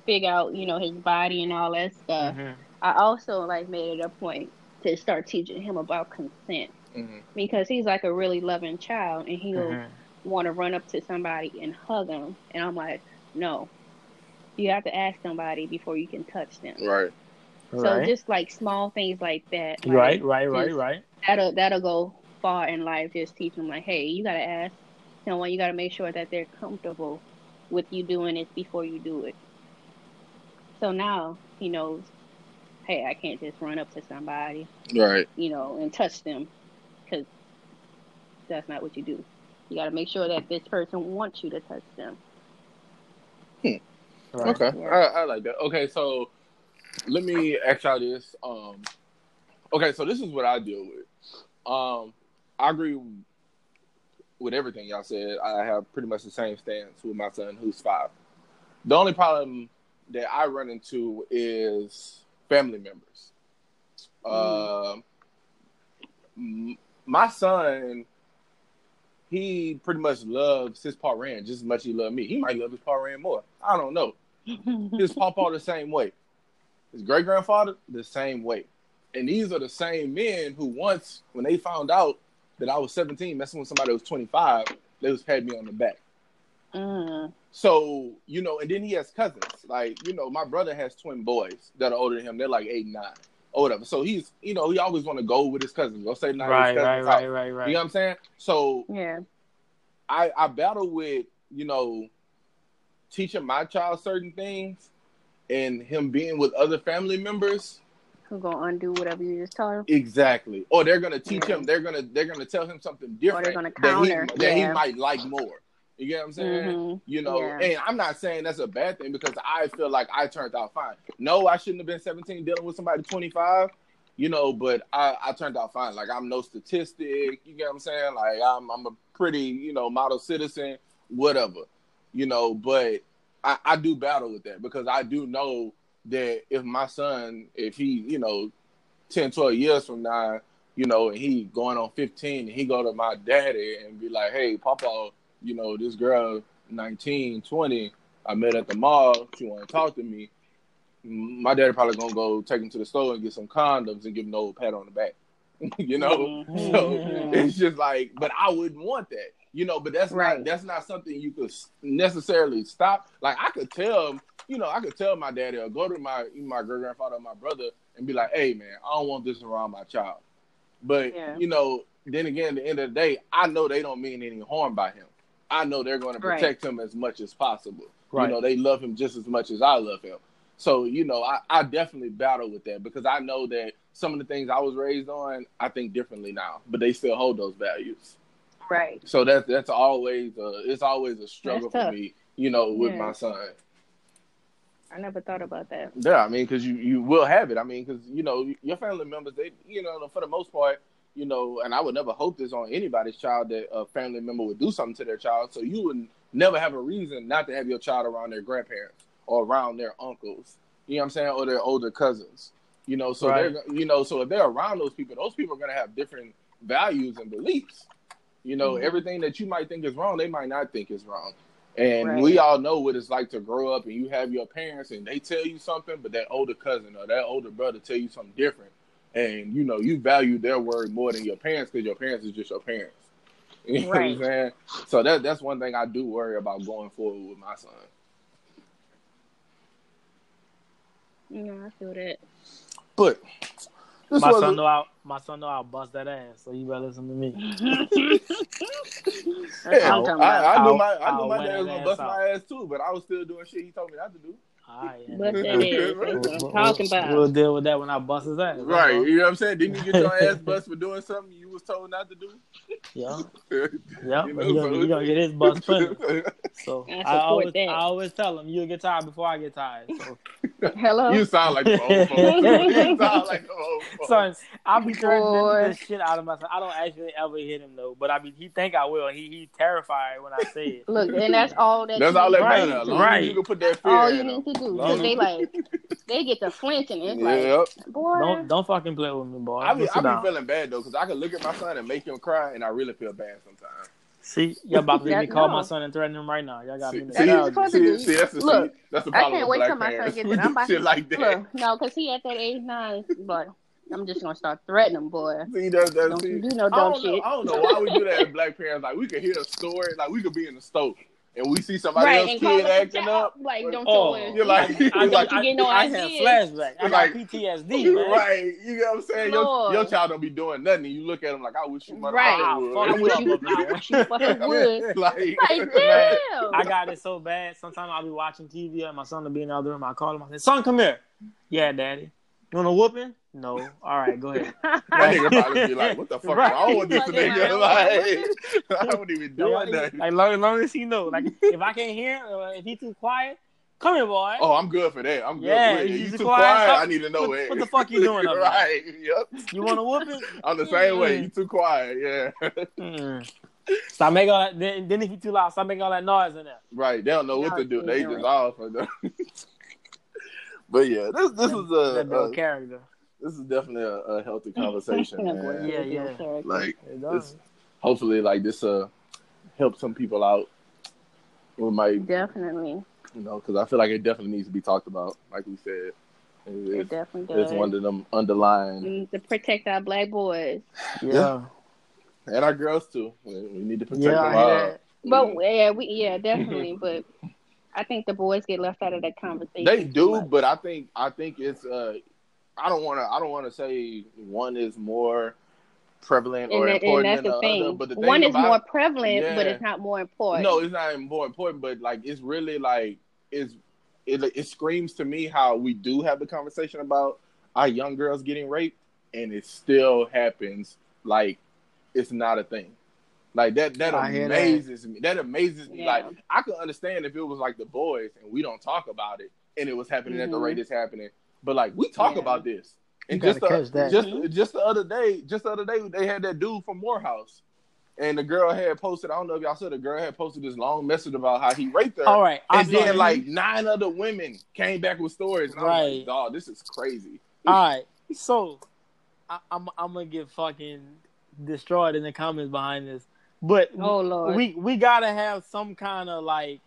[SPEAKER 1] figure out, you know, his body and all that stuff,
[SPEAKER 3] Mhm.
[SPEAKER 1] I also like made it a point to start teaching him about consent
[SPEAKER 2] Mhm.
[SPEAKER 1] because he's like a really loving child and he'll
[SPEAKER 3] Mhm.
[SPEAKER 1] want to run up to somebody and hug them, and I'm like, no, you have to ask somebody before you can touch them.
[SPEAKER 2] Right.
[SPEAKER 1] So
[SPEAKER 3] Right.
[SPEAKER 1] just like small things like that, like,
[SPEAKER 3] right, right, right, right.
[SPEAKER 1] that'll that'll go far in life. Just teach them like, hey, you gotta ask someone. You gotta make sure that they're comfortable with you doing it before you do it. So now he knows, hey, I can't just run up to somebody,
[SPEAKER 2] Right.
[SPEAKER 1] you know, and touch them, because that's not what you do. You gotta make sure that this person wants you to touch them.
[SPEAKER 3] Right.
[SPEAKER 2] Okay.
[SPEAKER 1] Yeah.
[SPEAKER 2] I, I like that. Okay, so let me ask y'all this. Um, okay, so this is what I deal with. Um, I agree with everything y'all said. I have pretty much the same stance with my son, who's five. The only problem that I run into is family members. Um, m my son, he pretty much loves his parent just as much as he loves me. He might love his parent more. I don't know [laughs] his papa the same way. His great grandfather the same way. And these are the same men who once, when they found out that I was 17, messing with somebody was 25, they was patting me on the back.
[SPEAKER 1] mm,
[SPEAKER 2] So, you know, and then he has cousins. Like, you know, my brother has twin boys that are older than him. They're like eight and nine or whatever. So he's, you know, he always want to go with his cousins. Go say night
[SPEAKER 3] Right, right,
[SPEAKER 2] cousins
[SPEAKER 3] right, right, right.
[SPEAKER 2] You know what I'm saying? So
[SPEAKER 1] yeah.
[SPEAKER 2] I, I battle with, you know, teaching my child certain things and him being with other family members.
[SPEAKER 1] Who gonna undo whatever you just told him?
[SPEAKER 2] Exactly. Or they're gonna teach
[SPEAKER 1] Yeah.
[SPEAKER 2] him, they're gonna they're gonna tell him something different or they're
[SPEAKER 1] gonna
[SPEAKER 2] that, he,
[SPEAKER 1] counter,
[SPEAKER 2] that he might like more. You get what I'm saying?
[SPEAKER 1] Mhm.
[SPEAKER 2] You know,
[SPEAKER 1] Yeah.
[SPEAKER 2] and I'm not saying that's a bad thing because I feel like I turned out fine. No, I shouldn't have been 17 dealing with somebody 25, you know, but I, I turned out fine. Like I'm no statistic, you get what I'm saying? Like I'm I'm a pretty, you know, model citizen, whatever. You know, but I, I do battle with that because I do know that if my son, if he, you know, 10, 12 years from now, you know, and he going on 15 and he go to my daddy and be like, hey, Papa, you know, this girl, 19, 20, I met at the mall. She want to talk to me. my daddy probably gonna go take him to the store and get some condoms and give him a old pat on the back. [laughs] you know, so
[SPEAKER 3] Mhm.
[SPEAKER 2] it's just like, but I wouldn't want that. You know, but that's
[SPEAKER 1] Right.
[SPEAKER 2] not that's not something you could s- necessarily stop. Like I could tell, you know, I could tell my daddy or go to my my great grandfather or my brother and be like, "Hey, man, I don't want this around my child." But
[SPEAKER 1] Yeah.
[SPEAKER 2] you know, then again, at the end of the day, I know they don't mean any harm by him. I know they're going to
[SPEAKER 1] Right.
[SPEAKER 2] protect him as much as possible.
[SPEAKER 3] Right.
[SPEAKER 2] You know, they love him just as much as I love him. So, you know, I, I definitely battle with that because I know that some of the things I was raised on, I think differently now, but they still hold those values.
[SPEAKER 1] Right.
[SPEAKER 2] So that's that's always uh, it's always a struggle for me, you know, with
[SPEAKER 1] Yeah.
[SPEAKER 2] my son.
[SPEAKER 1] I never thought about that.
[SPEAKER 2] Yeah, I mean, because you you will have it. I mean, because you know your family members, they you know for the most part, you know, and I would never hope this on anybody's child that a family member would do something to their child. So you would never have a reason not to have your child around their grandparents or around their uncles. You know what I'm saying, or their older cousins. You know, so
[SPEAKER 3] Right.
[SPEAKER 2] they're you know, so if they're around those people, those people are gonna have different values and beliefs. You know,
[SPEAKER 1] Mhm.
[SPEAKER 2] everything that you might think is wrong, they might not think is wrong. And
[SPEAKER 1] Right.
[SPEAKER 2] we all know what it's like to grow up and you have your parents and they tell you something, but that older cousin or that older brother tell you something different. And you know, you value their word more than your parents because your parents is just your parents. [laughs] You know what I'm
[SPEAKER 1] Right.
[SPEAKER 2] saying? So that that's one thing I do worry about going forward with my son.
[SPEAKER 1] Yeah, I feel that.
[SPEAKER 2] But
[SPEAKER 3] My
[SPEAKER 2] was
[SPEAKER 3] son know I my son know I'll bust that ass, so you better listen to me.
[SPEAKER 1] That's [laughs]
[SPEAKER 2] yeah,
[SPEAKER 1] I'm talking
[SPEAKER 2] I. I knew my I knew
[SPEAKER 3] I'll
[SPEAKER 2] my dad was gonna bust
[SPEAKER 3] out.
[SPEAKER 2] my ass too, but I was still doing shit he told me not to do.
[SPEAKER 3] Alright, yeah.
[SPEAKER 1] Bust that
[SPEAKER 3] Yeah.
[SPEAKER 1] ass. That's what I'm talking about.
[SPEAKER 3] We'll deal with that when I bust his ass. that's
[SPEAKER 2] Right, you know what I'm saying? Didn't you get your ass bust for doing something you was told not to do?
[SPEAKER 3] Yeah,
[SPEAKER 2] yeah, [laughs]
[SPEAKER 3] yeah.
[SPEAKER 2] You
[SPEAKER 3] but
[SPEAKER 2] know,
[SPEAKER 3] he gonna,
[SPEAKER 2] so-
[SPEAKER 3] he gonna get his bust plenty. [laughs] So
[SPEAKER 1] I
[SPEAKER 3] I, always,
[SPEAKER 1] that.
[SPEAKER 3] I always tell him you'll get tired before I get tired. So,
[SPEAKER 1] Hello.
[SPEAKER 2] You sound like the old [laughs] folks. you sound like the old folks.
[SPEAKER 3] son, I be threatening
[SPEAKER 1] Boy.
[SPEAKER 3] the shit out of myself. I don't actually ever hit him though, but I mean he think I will. He he terrified when I say it.
[SPEAKER 1] Look, and that's all that.
[SPEAKER 2] That's
[SPEAKER 1] you
[SPEAKER 2] all that
[SPEAKER 1] need
[SPEAKER 3] Right,
[SPEAKER 1] to
[SPEAKER 2] matters.
[SPEAKER 1] do.
[SPEAKER 2] As long as
[SPEAKER 3] right.
[SPEAKER 2] You can put that fear
[SPEAKER 1] All you need to do because they like they get to flinching. It's like,
[SPEAKER 2] Yep.
[SPEAKER 1] boy,
[SPEAKER 3] Don't don't fucking play with me, boy.
[SPEAKER 2] I be, I
[SPEAKER 3] sit
[SPEAKER 2] be
[SPEAKER 3] down.
[SPEAKER 2] feeling bad though because I can look at my son and make him cry, and I really feel bad sometimes.
[SPEAKER 3] See, y'all about to make me call
[SPEAKER 1] no.
[SPEAKER 3] my son and threaten him right now. Y'all got
[SPEAKER 2] See,
[SPEAKER 3] me. in the
[SPEAKER 2] see,
[SPEAKER 1] That's
[SPEAKER 3] bag.
[SPEAKER 1] what you're supposed to
[SPEAKER 2] see, see, that's the
[SPEAKER 1] Look,
[SPEAKER 2] see, that's the
[SPEAKER 1] I can't wait
[SPEAKER 2] black
[SPEAKER 1] till my son gets
[SPEAKER 2] We
[SPEAKER 1] it. I'm
[SPEAKER 2] do [laughs]
[SPEAKER 1] about
[SPEAKER 2] shit
[SPEAKER 1] to
[SPEAKER 2] like that.
[SPEAKER 1] look, no, because he at that age nine, but I'm just gonna start threatening him, boy.
[SPEAKER 2] See, that's, that's,
[SPEAKER 1] Don't
[SPEAKER 2] see,
[SPEAKER 1] you do no
[SPEAKER 2] I
[SPEAKER 1] dumb
[SPEAKER 2] don't know.
[SPEAKER 1] shit.
[SPEAKER 2] I don't know why we do that as black parents. Like we could hear a story, like we could be in the store and we see somebody
[SPEAKER 1] right,
[SPEAKER 2] else kid acting
[SPEAKER 1] child.
[SPEAKER 2] up.
[SPEAKER 1] Like, don't
[SPEAKER 3] Oh,
[SPEAKER 1] show.
[SPEAKER 2] You're like,
[SPEAKER 3] I,
[SPEAKER 2] you're like,
[SPEAKER 1] you get no
[SPEAKER 3] I have
[SPEAKER 1] ideas.
[SPEAKER 3] flashback. I got
[SPEAKER 2] Like-
[SPEAKER 3] PTSD, man.
[SPEAKER 2] right? You know what I'm saying? Your, your child don't be doing nothing. And you look at him like, I wish you motherfucker
[SPEAKER 1] Right.
[SPEAKER 2] would.
[SPEAKER 3] Fuck
[SPEAKER 1] I wish you,
[SPEAKER 3] up
[SPEAKER 1] I wish you fucking would. [laughs]
[SPEAKER 2] like,
[SPEAKER 1] Like, [laughs] damn.
[SPEAKER 3] I got it so bad. Sometimes I'll be watching TV and my son will be in the other room. I call him. I say, "Son, come here." Yeah, daddy. You want a whooping? No. All right, go ahead. [laughs]
[SPEAKER 2] that nigga probably be like, what the fuck
[SPEAKER 3] Right.
[SPEAKER 2] wrong with this
[SPEAKER 1] Like,
[SPEAKER 2] nigga? Like, [laughs] I don't even do
[SPEAKER 3] Like,
[SPEAKER 2] nothing.
[SPEAKER 3] like, long, as long as he know. Like, if I can't hear, or if he too quiet, come here, boy.
[SPEAKER 2] Oh, I'm good for that. I'm good
[SPEAKER 3] Yeah,
[SPEAKER 2] with it.
[SPEAKER 3] you
[SPEAKER 2] You
[SPEAKER 3] too
[SPEAKER 2] too
[SPEAKER 3] quiet?
[SPEAKER 2] quiet? I need to know
[SPEAKER 3] what-
[SPEAKER 2] it.
[SPEAKER 3] what the fuck you doing up [laughs]
[SPEAKER 2] right. Yep.
[SPEAKER 3] You want a whooping?
[SPEAKER 2] I'm the same way. You too quiet. Yeah.
[SPEAKER 3] Mm. Stop making all that. Then, then if you too loud, stop making all that noise in there.
[SPEAKER 2] right. They don't know what
[SPEAKER 1] Y'all
[SPEAKER 2] to do. They
[SPEAKER 1] ignorant.
[SPEAKER 2] just off. but yeah, this this is a,
[SPEAKER 3] that build
[SPEAKER 2] a
[SPEAKER 3] character.
[SPEAKER 2] This is definitely a, a healthy [laughs] conversation, man.
[SPEAKER 3] Yeah, yeah.
[SPEAKER 2] Like
[SPEAKER 3] It
[SPEAKER 2] this, hopefully, like this uh help some people out. We might,
[SPEAKER 1] Definitely.
[SPEAKER 2] you know, because I feel like it definitely needs to be talked about. Like we said,
[SPEAKER 1] It
[SPEAKER 2] it's,
[SPEAKER 1] definitely does.
[SPEAKER 2] it's one of them underlying
[SPEAKER 1] Mm, to protect our black boys.
[SPEAKER 3] yeah.
[SPEAKER 2] and our girls too. We we need to protect
[SPEAKER 3] Yeah,
[SPEAKER 2] them
[SPEAKER 3] I
[SPEAKER 2] all.
[SPEAKER 3] hear that.
[SPEAKER 1] But yeah, we yeah, definitely. [laughs] but I think the boys get left out of that conversation.
[SPEAKER 2] They do, but I think I think it's uh I don't want to I don't want to say one is more prevalent or
[SPEAKER 1] and, that, and
[SPEAKER 2] important
[SPEAKER 1] that's
[SPEAKER 2] than
[SPEAKER 1] the
[SPEAKER 2] the
[SPEAKER 1] thing.
[SPEAKER 2] other. But the thing
[SPEAKER 1] One is
[SPEAKER 2] about
[SPEAKER 1] more prevalent, but it's not more important.
[SPEAKER 2] no, it's not more important, but like it's really like it's it it screams to me how we do have the conversation about our young girls getting raped, and it still happens like it's not a thing. Like that that
[SPEAKER 3] I hear that.
[SPEAKER 2] amazes me. That amazes me.
[SPEAKER 1] Yeah.
[SPEAKER 2] Like I could understand if it was like the boys and we don't talk about it and it was happening at the
[SPEAKER 1] Mhm.
[SPEAKER 2] rate it's happening. But like we talk
[SPEAKER 1] Yeah.
[SPEAKER 2] about this. And just the,
[SPEAKER 3] that.
[SPEAKER 2] just just the other day, just the other day they had that dude from Morehouse. And the girl had posted, I don't know if y'all saw the girl had posted this long message about how he raped her.
[SPEAKER 3] All right. I
[SPEAKER 2] And
[SPEAKER 3] saw
[SPEAKER 2] then
[SPEAKER 3] you.
[SPEAKER 2] like nine other women came back with stories. And
[SPEAKER 3] Right.
[SPEAKER 2] like, dog, this is crazy.
[SPEAKER 3] All right. So I, I'm I'm gonna get fucking destroyed in the comments behind this, but
[SPEAKER 1] Oh Lord.
[SPEAKER 3] we we gotta have some kind of like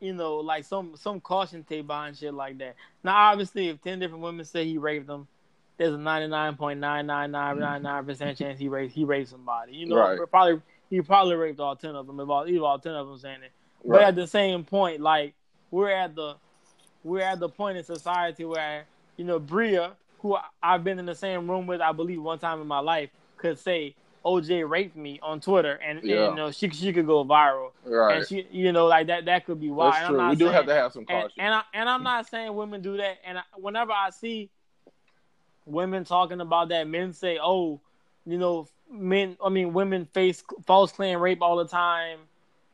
[SPEAKER 3] you know, like some some caution tape behind shit like that. Now, obviously, if ten different women say he raped them, there's a ninety nine point nine nine nine nine nine percent chance he raped he raped somebody. You know,
[SPEAKER 2] Right.
[SPEAKER 3] probably he probably raped all ten of them. If all, if all ten of them saying it. But
[SPEAKER 2] Right.
[SPEAKER 3] at the same point, like we're at the we're at the point in society where you know Bria, who I've been in the same room with, I believe one time in my life, could say OJ raped me on Twitter, and, and, you know she she could go viral,
[SPEAKER 2] Right.
[SPEAKER 3] and she you know like that that could be why.
[SPEAKER 2] That's
[SPEAKER 3] And I'm
[SPEAKER 2] true.
[SPEAKER 3] not
[SPEAKER 2] We do
[SPEAKER 3] saying-
[SPEAKER 2] have to have some
[SPEAKER 3] and,
[SPEAKER 2] caution.
[SPEAKER 3] and I and I'm not saying women do that. And I, whenever I see women talking about that, men say, "Oh, you know, men. I mean, women face false claim rape all the time,"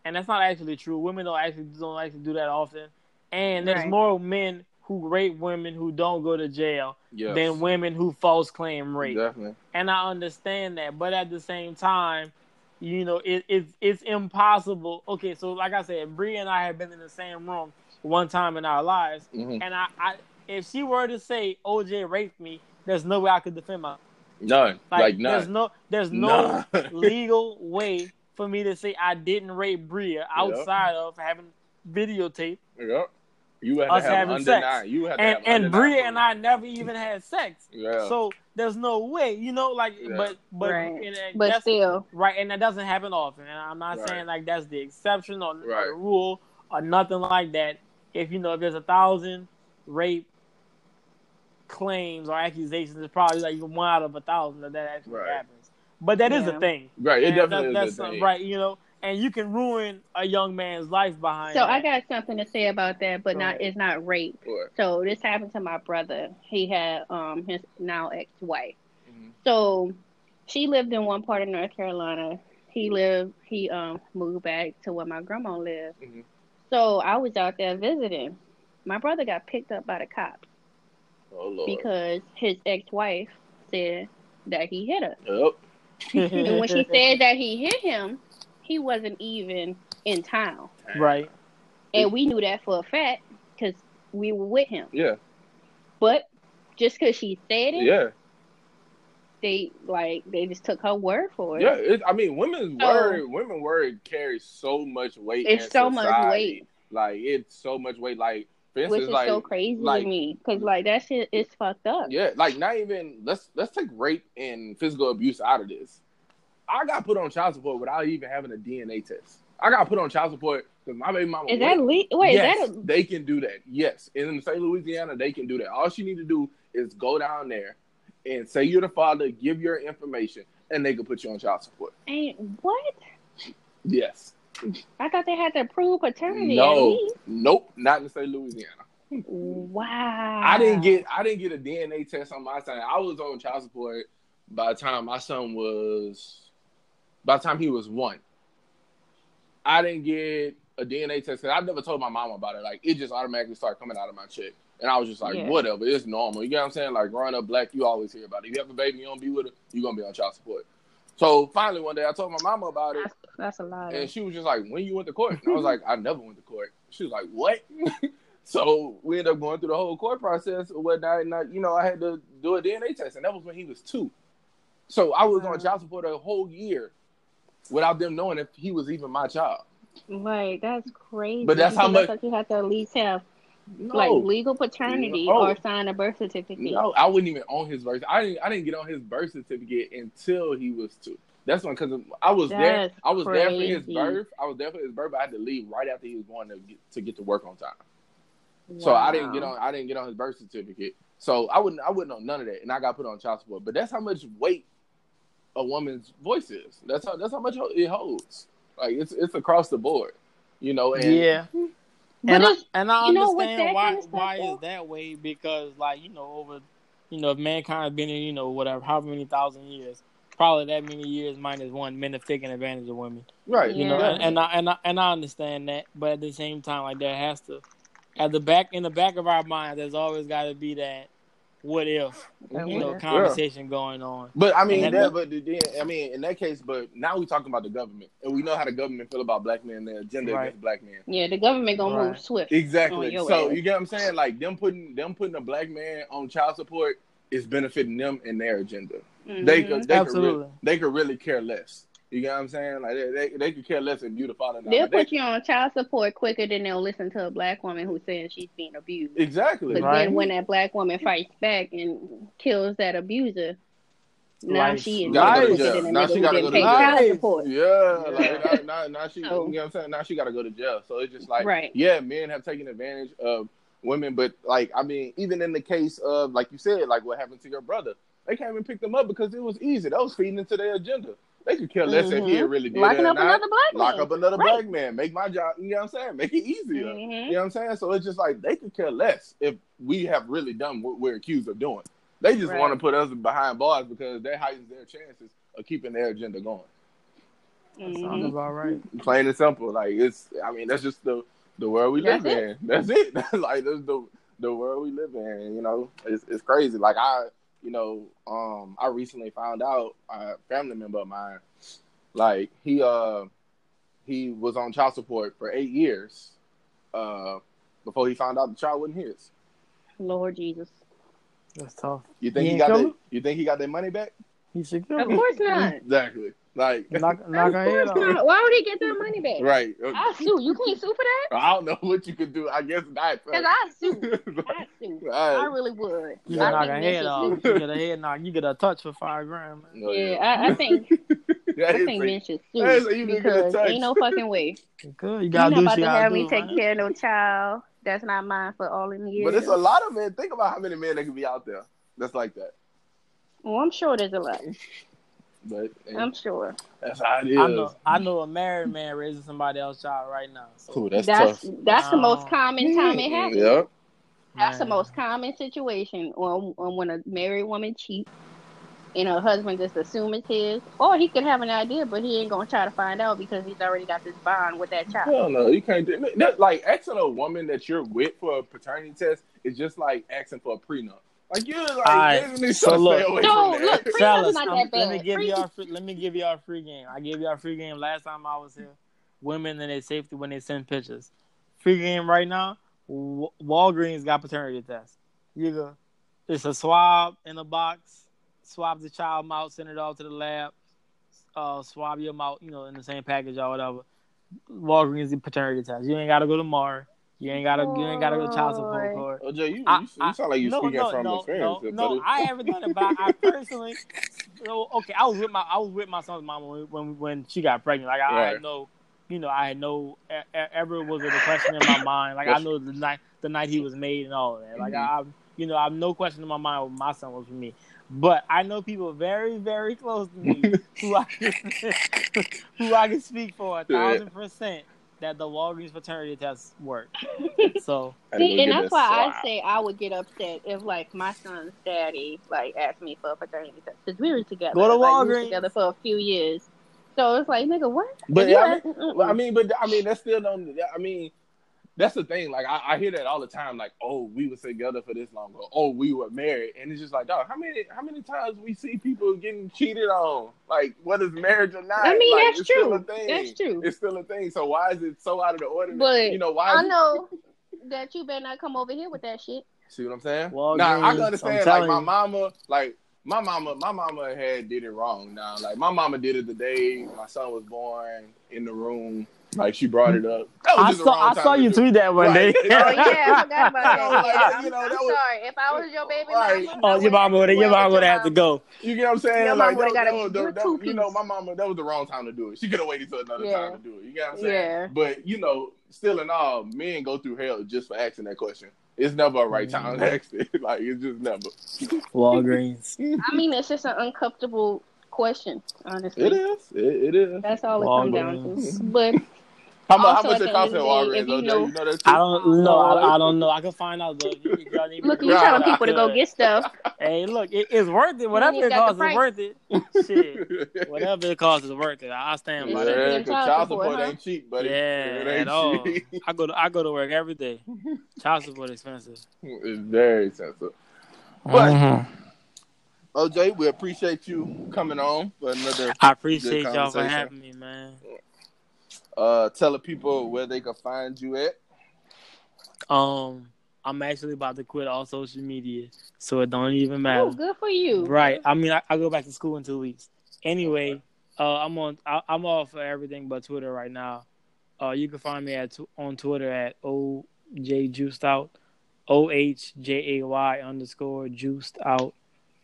[SPEAKER 3] and that's not actually true. Women don't actually don't actually do that often. And there's
[SPEAKER 1] Right.
[SPEAKER 3] more men who rape women who don't go to jail
[SPEAKER 2] yes.
[SPEAKER 3] than women who false claim rape
[SPEAKER 2] Definitely.
[SPEAKER 3] and I understand that, but at the same time, you know, it, it's it's impossible. Okay, so like I said, Bree and I have been in the same room one time in our lives,
[SPEAKER 2] Mhm.
[SPEAKER 3] and I, I if she were to say OJ raped me, there's no way I could defend myself.
[SPEAKER 2] None.
[SPEAKER 3] Like,
[SPEAKER 2] Like,
[SPEAKER 3] there's no there's no
[SPEAKER 2] None. [laughs]
[SPEAKER 3] legal way for me to say I didn't rape Bria outside of having videotape.
[SPEAKER 2] Yep. You have
[SPEAKER 3] Us
[SPEAKER 2] to have
[SPEAKER 3] having sex.
[SPEAKER 2] nine. You have to
[SPEAKER 3] And
[SPEAKER 2] have
[SPEAKER 3] and
[SPEAKER 2] under
[SPEAKER 3] Bria and I never even had sex.
[SPEAKER 2] Yeah.
[SPEAKER 3] So there's no way, you know, like
[SPEAKER 2] Yeah.
[SPEAKER 3] but but
[SPEAKER 1] Right.
[SPEAKER 3] and, and
[SPEAKER 1] But
[SPEAKER 3] that's-
[SPEAKER 1] still,
[SPEAKER 3] Right, and that doesn't happen often. And I'm not
[SPEAKER 2] Right.
[SPEAKER 3] saying like that's the exception or, or
[SPEAKER 2] Right.
[SPEAKER 3] the rule or nothing like that. If you know if there's a thousand rape claims or accusations, it's probably like one out of a thousand that that actually
[SPEAKER 2] Right.
[SPEAKER 3] happens. But that is
[SPEAKER 1] Yeah.
[SPEAKER 3] a thing.
[SPEAKER 2] Right. It
[SPEAKER 3] And
[SPEAKER 2] definitely
[SPEAKER 3] that-
[SPEAKER 2] is
[SPEAKER 3] that's
[SPEAKER 2] a thing.
[SPEAKER 3] right. You know, and you can ruin a young man's life behind.
[SPEAKER 1] so
[SPEAKER 3] that.
[SPEAKER 1] I got something to say about that, but
[SPEAKER 3] Go
[SPEAKER 1] not
[SPEAKER 3] ahead.
[SPEAKER 1] it's not rape.
[SPEAKER 2] What?
[SPEAKER 1] So this happened to my brother. He had um his now ex-wife.
[SPEAKER 2] Mhm.
[SPEAKER 1] So she lived in one part of North Carolina. He lived he um moved back to where my grandma lived.
[SPEAKER 2] Mhm.
[SPEAKER 1] So I was out there visiting. My brother got picked up by the cops
[SPEAKER 2] Oh Lord.
[SPEAKER 1] because his ex-wife said that he hit her.
[SPEAKER 2] Yep.
[SPEAKER 1] And when she [laughs] said that he hit him, he wasn't even in town.
[SPEAKER 3] right,
[SPEAKER 1] And we knew that for a fact because we were with him.
[SPEAKER 2] Yeah.
[SPEAKER 1] But just because she said it,
[SPEAKER 2] Yeah.
[SPEAKER 1] they like they just took her word for it.
[SPEAKER 2] Yeah. It, I mean, women's
[SPEAKER 1] So-
[SPEAKER 2] word, women word carries so much weight.
[SPEAKER 1] It's
[SPEAKER 2] in
[SPEAKER 1] so much weight.
[SPEAKER 2] Like it's so much weight. Like for
[SPEAKER 1] which is
[SPEAKER 2] like
[SPEAKER 1] so crazy
[SPEAKER 2] like-
[SPEAKER 1] to me because like that shit is fucked up.
[SPEAKER 2] Yeah, like not even let's let's take rape and physical abuse out of this. I got put on child support without even having a DNA test. I got put on child support because my baby mama.
[SPEAKER 1] Is that le- wait?
[SPEAKER 2] yes,
[SPEAKER 1] Is that a-
[SPEAKER 2] they can do that. Yes, and in the state of Louisiana, they can do that. All she need to do is go down there and say you're the father, give your information, and they can put you on child support.
[SPEAKER 1] ain't what?
[SPEAKER 2] Yes.
[SPEAKER 1] I thought they had to prove paternity.
[SPEAKER 2] No. Nope. Not in the state of Louisiana.
[SPEAKER 1] Wow.
[SPEAKER 2] I didn't get I didn't get a DNA test on my son. I was on child support by the time my son was by the time he was one. I didn't get a DNA test. 'cause I've never told my mom about it. Like it just automatically started coming out of my check. And I was just like,
[SPEAKER 1] Yeah.
[SPEAKER 2] whatever, it's normal. You get what I'm saying? Like growing up black, you always hear about it. If you have a baby, you don't be with her, you're gonna be on child support. So finally one day I told my mama about it.
[SPEAKER 1] That's, that's a lie.
[SPEAKER 2] And she was just like, when you went to court? And I was like, I never went to court. She was like, what? [laughs] so we ended up going through the whole court process or whatnot. And, I, you know, I had to do a DNA test. And that was when he was two. So I was
[SPEAKER 1] Wow.
[SPEAKER 2] on child support a whole year without them knowing if he was even my child.
[SPEAKER 1] like that's crazy.
[SPEAKER 2] But that's how much-
[SPEAKER 1] thought you have to at least have
[SPEAKER 2] No.
[SPEAKER 1] like legal paternity
[SPEAKER 2] No.
[SPEAKER 1] or sign a birth certificate.
[SPEAKER 2] no, I wouldn't even on his birth. I didn't. I didn't get on his birth certificate until he was two. That's when because I was there. I was there for his birth. I was there for his birth, but I had to leave right after he was born to get to get to work on time. So I didn't get on. I didn't get on his birth certificate. So I wouldn't. I wouldn't know none of that, and I got put on child support. But that's how much weight a woman's voice is. That's how. That's how much it holds. Like it's it's across the board, you know. And
[SPEAKER 3] yeah. And I, and I
[SPEAKER 1] you
[SPEAKER 3] understand
[SPEAKER 1] that
[SPEAKER 3] why
[SPEAKER 1] kind of stuff,
[SPEAKER 3] why
[SPEAKER 1] though-
[SPEAKER 3] is that way because like you know over you know if mankind been in you know whatever however many thousand years probably that many years minus one men have taken advantage of women
[SPEAKER 2] right,
[SPEAKER 3] you know and, and I and I and I understand that but at the same time like there has to at the back in the back of our mind there's always got to be that what if you know
[SPEAKER 1] Yeah.
[SPEAKER 3] conversation going on
[SPEAKER 2] But I mean,
[SPEAKER 3] And
[SPEAKER 2] that,
[SPEAKER 3] that-
[SPEAKER 2] but then, I mean, in that case, but now we talking about the government, and we know how the government feel about black men, their agenda
[SPEAKER 3] Right.
[SPEAKER 2] against black men.
[SPEAKER 1] yeah, the government gonna move swift.
[SPEAKER 2] Exactly. So
[SPEAKER 1] ass.
[SPEAKER 2] you get what I'm saying? Like them putting them putting a black man on child support is benefiting them and their agenda. They
[SPEAKER 1] Mhm.
[SPEAKER 2] could they could
[SPEAKER 3] Absolutely.
[SPEAKER 2] really, they could really care less. You You get what I'm saying? Like they they, they could care less if you the father. or
[SPEAKER 1] They'll
[SPEAKER 2] they-
[SPEAKER 1] put you on child support quicker than they'll listen to a black woman who's saying she's being abused.
[SPEAKER 2] exactly.
[SPEAKER 1] But
[SPEAKER 3] Right.
[SPEAKER 1] then when that black woman fights back and kills that abuser, now
[SPEAKER 3] Like,
[SPEAKER 1] she is
[SPEAKER 2] gotta
[SPEAKER 3] go to
[SPEAKER 2] jail.
[SPEAKER 1] than a
[SPEAKER 2] Now
[SPEAKER 1] nigga
[SPEAKER 2] she
[SPEAKER 1] who
[SPEAKER 2] gotta go to
[SPEAKER 3] jail.
[SPEAKER 1] child support.
[SPEAKER 2] Yeah,
[SPEAKER 3] Yeah.
[SPEAKER 2] like now, now, now she,
[SPEAKER 1] So-
[SPEAKER 2] you know what I'm saying? Now she got to go to jail. So it's just like,
[SPEAKER 1] Right.
[SPEAKER 2] yeah, men have taken advantage of women, but like, I mean, even in the case of, like you said, like what happened to your brother, they came and picked them up because it was easy. That was feeding into their agenda. They could care less if he
[SPEAKER 1] Mhm.
[SPEAKER 2] had really did
[SPEAKER 1] Locking
[SPEAKER 2] it or
[SPEAKER 1] up
[SPEAKER 2] not.
[SPEAKER 1] another black
[SPEAKER 2] Lock up another
[SPEAKER 1] Right.
[SPEAKER 2] black man. Make my job. You know what I'm saying? Make it easier.
[SPEAKER 1] Mhm.
[SPEAKER 2] You know what I'm saying? So it's just like they could care less if we have really done what we're accused of doing. They just
[SPEAKER 1] Right.
[SPEAKER 2] want to put us behind bars because that heightens their chances of keeping their agenda going.
[SPEAKER 3] That sounds about right.
[SPEAKER 2] Plain and simple. Like it's. I mean, that's just the the world we live
[SPEAKER 1] That's
[SPEAKER 2] in. [laughs] That's it. [laughs] like that's the the world we live in. You know, it's it's crazy. Like I, you know, um, I recently found out a family member of mine, like he uh he was on child support for eight years, uh, before he found out the child wasn't his.
[SPEAKER 1] Lord Jesus.
[SPEAKER 3] That's tough.
[SPEAKER 2] You think
[SPEAKER 3] He
[SPEAKER 2] he, got that? You think he got their money back?
[SPEAKER 3] He should kill
[SPEAKER 1] Of course not.
[SPEAKER 2] Exactly. Like
[SPEAKER 3] Knock, [laughs] knock
[SPEAKER 1] Of
[SPEAKER 3] her head off.
[SPEAKER 1] not. Why would he get that money back?
[SPEAKER 2] right.
[SPEAKER 1] I'll sue. You can't sue for that?
[SPEAKER 2] I don't know what you could do. I guess not.
[SPEAKER 1] Because I sue. [laughs] I sue. I really would.
[SPEAKER 3] You
[SPEAKER 2] Yeah.
[SPEAKER 3] can
[SPEAKER 1] I
[SPEAKER 3] knock
[SPEAKER 1] think
[SPEAKER 3] her
[SPEAKER 1] they
[SPEAKER 3] head off. You get a head knock. You get a touch for five grand. Man.
[SPEAKER 2] Oh,
[SPEAKER 1] Yeah, I, I think [laughs]
[SPEAKER 2] Yeah,
[SPEAKER 1] I think
[SPEAKER 2] like-
[SPEAKER 1] men should sue
[SPEAKER 2] you can get a
[SPEAKER 1] because
[SPEAKER 2] touch.
[SPEAKER 1] ain't no fucking way.
[SPEAKER 3] You good. You
[SPEAKER 1] You're
[SPEAKER 3] gotta
[SPEAKER 1] not about to have
[SPEAKER 3] do.
[SPEAKER 1] me take
[SPEAKER 3] man.
[SPEAKER 1] care of no child that's not mine for all them years.
[SPEAKER 2] But it's a lot of men. Think about how many men that could be out there that's like that.
[SPEAKER 1] Well, I'm sure there's a lot.
[SPEAKER 2] But hey,
[SPEAKER 1] I'm sure.
[SPEAKER 2] that's how it is.
[SPEAKER 3] I know. I know a married man raising somebody else's child right now. So,
[SPEAKER 2] Ooh, that's,
[SPEAKER 1] That's
[SPEAKER 2] tough.
[SPEAKER 1] that's the most common time it happens.
[SPEAKER 2] Yep.
[SPEAKER 1] That's the most common situation on, on when a married woman cheats and her husband just assumes it's his. Or he could have an idea, but he ain't gonna try to find out because he's already got this bond with that child.
[SPEAKER 2] Hell no, you can't do that. Like asking a woman that you're with for a paternity test is just like asking for a prenup. Like you're like,
[SPEAKER 3] Alright,
[SPEAKER 2] basically
[SPEAKER 3] so look-
[SPEAKER 1] No, look, [laughs]
[SPEAKER 2] that.
[SPEAKER 1] Prenup
[SPEAKER 3] Fellas,
[SPEAKER 1] not
[SPEAKER 3] I'm- let me give
[SPEAKER 1] Pre-
[SPEAKER 3] y'all free, let me give y'all a free game. I gave y'all a free game last time I was here. Women and their safety when they send pictures. Free game right now. W- Walgreens got paternity test. You go. It's a swab in a box. Swab the child mouth, send it off to the lab. Uh, swab your mouth, you know, in the same package or whatever. Walgreens the paternity test. You ain't gotta go to tomorrow. You ain't gotta. You ain't gotta go child support
[SPEAKER 1] Boy.
[SPEAKER 3] court.
[SPEAKER 2] Oh, Jay, you,
[SPEAKER 3] I-
[SPEAKER 2] you,
[SPEAKER 3] I-
[SPEAKER 2] you sound like you're
[SPEAKER 3] no,
[SPEAKER 2] speaking
[SPEAKER 3] no,
[SPEAKER 2] from
[SPEAKER 3] no,
[SPEAKER 2] experience.
[SPEAKER 3] No,
[SPEAKER 2] buddy.
[SPEAKER 3] no, I haven't done it, but I personally. So, okay, I was with my I was with my son's mom when when, when she got pregnant. Like I, I had no, you know, I had no ever was it a question in my mind. Like I know the night the night he was made and all that. Like mm-hmm. I, you know, I have no question in my mind what my son was for me. But I know people very, very close to me [laughs] who I can, [laughs] who I can speak for a thousand percent that the Walgreens paternity test worked. [laughs] So
[SPEAKER 1] See, and that's why I say I would get upset if like my son's daddy like asked me for a paternity test because we were together.
[SPEAKER 3] Go to
[SPEAKER 1] like, we were
[SPEAKER 3] Walgreens.
[SPEAKER 1] together for a few years. So it's like, nigga, what?
[SPEAKER 2] But yeah, I
[SPEAKER 1] ask-
[SPEAKER 2] I mean, but I mean, that's still don't. I mean, that's the thing. Like, I, I hear that all the time. Like, oh, we were together for this long, or oh, we were married, and it's just like, dog, how many, how many times we see people getting cheated on? Like, whether it's marriage or not.
[SPEAKER 1] I mean,
[SPEAKER 2] like,
[SPEAKER 1] that's
[SPEAKER 2] it's Still
[SPEAKER 1] true.
[SPEAKER 2] a thing.
[SPEAKER 1] That's true.
[SPEAKER 2] It's still a thing. So why is it so out of the ordinary?
[SPEAKER 1] But
[SPEAKER 2] you know why?
[SPEAKER 1] I
[SPEAKER 2] is it-
[SPEAKER 1] know [laughs] that you better not come over here with that shit.
[SPEAKER 2] See what I'm saying?
[SPEAKER 3] Walgreens,
[SPEAKER 2] now I can
[SPEAKER 3] I'm
[SPEAKER 2] understand. Like my mama, like my mama, my mama had did it wrong. Now, like my mama did it the day my son was born in the room. Like she brought it up.
[SPEAKER 3] I saw I saw you tweet that one
[SPEAKER 2] Right.
[SPEAKER 3] day. [laughs]
[SPEAKER 1] Oh yeah, I forgot about [laughs] that.
[SPEAKER 2] Like,
[SPEAKER 1] Yeah, I'm,
[SPEAKER 2] you know,
[SPEAKER 1] I'm
[SPEAKER 2] that was-
[SPEAKER 1] sorry. If I was your baby
[SPEAKER 2] Right.
[SPEAKER 1] mama,
[SPEAKER 3] Oh, your mama would your mama
[SPEAKER 1] well
[SPEAKER 3] would
[SPEAKER 1] with
[SPEAKER 3] have to go.
[SPEAKER 2] You get what I'm saying?
[SPEAKER 1] Your
[SPEAKER 2] like
[SPEAKER 1] mama would've
[SPEAKER 2] that,
[SPEAKER 1] got
[SPEAKER 2] that
[SPEAKER 1] a
[SPEAKER 2] was that,
[SPEAKER 1] two
[SPEAKER 2] you know, my mama that was the wrong time to do it. She could have waited till another
[SPEAKER 1] Yeah.
[SPEAKER 2] time to do it. You get what I'm saying?
[SPEAKER 1] Yeah.
[SPEAKER 2] But you know, still in all, men go through hell just for asking that question. It's never a right time to mm-hmm. ask it. [laughs] like it's just never.
[SPEAKER 3] Walgreens.
[SPEAKER 1] I mean, it's just an uncomfortable question, honestly.
[SPEAKER 2] It is. It, it is.
[SPEAKER 1] That's all it comes down to. But
[SPEAKER 2] How, mu- how much it
[SPEAKER 1] the
[SPEAKER 2] cost
[SPEAKER 1] end
[SPEAKER 2] at
[SPEAKER 1] of
[SPEAKER 2] Walgreens?
[SPEAKER 1] if know-
[SPEAKER 2] you know that too?
[SPEAKER 3] I don't [laughs] know. I, I don't know. I can find out though. If y'all need
[SPEAKER 1] look, you
[SPEAKER 3] go
[SPEAKER 1] telling people to go get stuff. [laughs]
[SPEAKER 3] Hey, look, it, it's worth it. Whatever [laughs] it costs, it's worth it. Shit, whatever it costs is worth it. I stand by
[SPEAKER 1] Yeah,
[SPEAKER 3] that.
[SPEAKER 2] Yeah,
[SPEAKER 1] and
[SPEAKER 2] 'cause
[SPEAKER 1] child
[SPEAKER 2] child
[SPEAKER 1] support,
[SPEAKER 2] support
[SPEAKER 1] huh?
[SPEAKER 2] ain't cheap, buddy.
[SPEAKER 3] Yeah,
[SPEAKER 2] it
[SPEAKER 3] at
[SPEAKER 2] ain't
[SPEAKER 3] all.
[SPEAKER 2] cheap.
[SPEAKER 3] I go to I go to work every day. Child support expensive.
[SPEAKER 2] it's very expensive. But
[SPEAKER 3] Mhm.
[SPEAKER 2] OJ, we appreciate you coming on for another.
[SPEAKER 3] I appreciate
[SPEAKER 2] Good
[SPEAKER 3] y'all for having me, man.
[SPEAKER 2] Uh, tell the people where they can find you at.
[SPEAKER 3] Um, I'm actually about to quit all social media, so it don't even matter.
[SPEAKER 1] Oh, good for you.
[SPEAKER 3] Right. I mean, I, I go back to school in two weeks. Anyway, Uh, I'm on. I, I'm off for everything but Twitter right now. Uh, you can find me at on Twitter at oj juiced out, o h j a y underscore juiced out.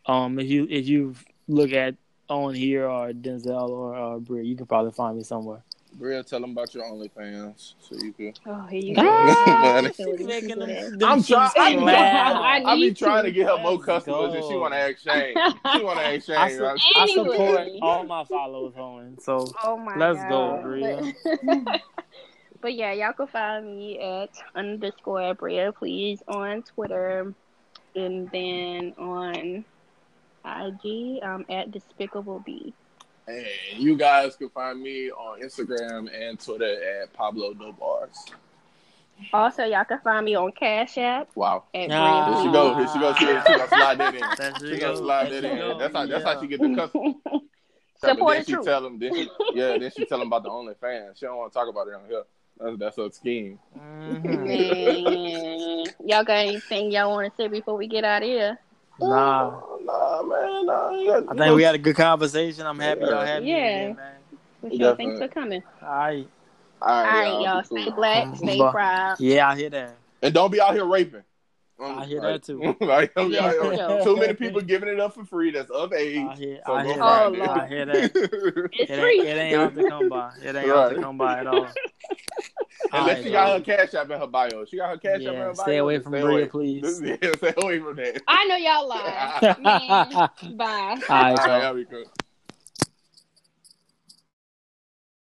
[SPEAKER 3] Um, if you if you look at on here or Denzel or uh, Brie, you can probably find me somewhere.
[SPEAKER 2] Bria, tell them about your OnlyFans so you can.
[SPEAKER 1] Oh, here you [laughs] go.
[SPEAKER 3] making them- them
[SPEAKER 2] I'm trying. I'm
[SPEAKER 3] laugh.
[SPEAKER 2] trying.
[SPEAKER 1] I
[SPEAKER 2] I be trying
[SPEAKER 1] to.
[SPEAKER 2] to get her more
[SPEAKER 3] Let's
[SPEAKER 2] customers, and she want to exchange. She want to exchange.
[SPEAKER 3] I, su-
[SPEAKER 2] right?
[SPEAKER 3] I support all my [laughs] followers on. So
[SPEAKER 1] Oh my
[SPEAKER 3] Let's
[SPEAKER 1] god.
[SPEAKER 3] go, Bria.
[SPEAKER 1] But, [laughs] but yeah, y'all can find me at underscore Bria, please, on Twitter. And then on IG, um, at Despicable B.
[SPEAKER 2] And you guys can find me on Instagram and Twitter at Pablo No Bars.
[SPEAKER 1] Also, y'all can find me on Cash App
[SPEAKER 2] Wow.
[SPEAKER 1] at
[SPEAKER 3] Ah.
[SPEAKER 2] Here she go. Here she go. She, she gonna slide that in.
[SPEAKER 3] There
[SPEAKER 2] She gonna
[SPEAKER 3] go.
[SPEAKER 2] slide that in.
[SPEAKER 3] go.
[SPEAKER 2] That's how. That's how she get the
[SPEAKER 1] Please.
[SPEAKER 2] customers. [laughs]
[SPEAKER 1] Support
[SPEAKER 2] then
[SPEAKER 1] the
[SPEAKER 2] she
[SPEAKER 1] truth.
[SPEAKER 2] tell them. Then she, [laughs] yeah. Then she tell them about the OnlyFans. She don't want to talk about it on here. That's that's her scheme.
[SPEAKER 3] Mhm. [laughs]
[SPEAKER 1] Man, y'all got anything y'all want to say before we get out of here?
[SPEAKER 3] Nah,
[SPEAKER 2] Nah, man. Nah, got-
[SPEAKER 3] I think we had a good conversation. I'm happy y'all had me
[SPEAKER 1] Yeah.
[SPEAKER 3] again, man.
[SPEAKER 1] For sure.
[SPEAKER 2] Definitely.
[SPEAKER 1] Thanks for coming.
[SPEAKER 3] All right.
[SPEAKER 2] All
[SPEAKER 1] All
[SPEAKER 2] right,
[SPEAKER 1] right, y'all. Stay black, stay proud.
[SPEAKER 3] Yeah, I hear that.
[SPEAKER 2] And don't be out here raping.
[SPEAKER 3] I hear
[SPEAKER 2] like-
[SPEAKER 3] that too. [laughs]
[SPEAKER 2] like, don't
[SPEAKER 1] Yeah,
[SPEAKER 2] out
[SPEAKER 1] for
[SPEAKER 2] oh,
[SPEAKER 1] here-
[SPEAKER 2] Too many people giving it up for free. That's of age.
[SPEAKER 3] I hear,
[SPEAKER 2] So
[SPEAKER 3] I hear
[SPEAKER 1] Oh,
[SPEAKER 3] that.
[SPEAKER 2] it.
[SPEAKER 3] I hear that. [laughs]
[SPEAKER 1] It's
[SPEAKER 3] It
[SPEAKER 1] free.
[SPEAKER 3] ain't, it ain't hard to come by. It ain't hard to come by at all. [laughs]
[SPEAKER 2] Unless
[SPEAKER 3] All
[SPEAKER 2] she
[SPEAKER 3] right,
[SPEAKER 2] got
[SPEAKER 3] y'all.
[SPEAKER 2] her cash app in her bio. She got her cash app in
[SPEAKER 3] Yeah,
[SPEAKER 2] her bio.
[SPEAKER 3] stay away from
[SPEAKER 2] Stay
[SPEAKER 3] Bria,
[SPEAKER 2] away.
[SPEAKER 3] please.
[SPEAKER 2] Yeah, stay away from that.
[SPEAKER 1] I know y'all lie. Man, bye.
[SPEAKER 3] All right,
[SPEAKER 2] All
[SPEAKER 3] y'all.
[SPEAKER 2] right, we cool.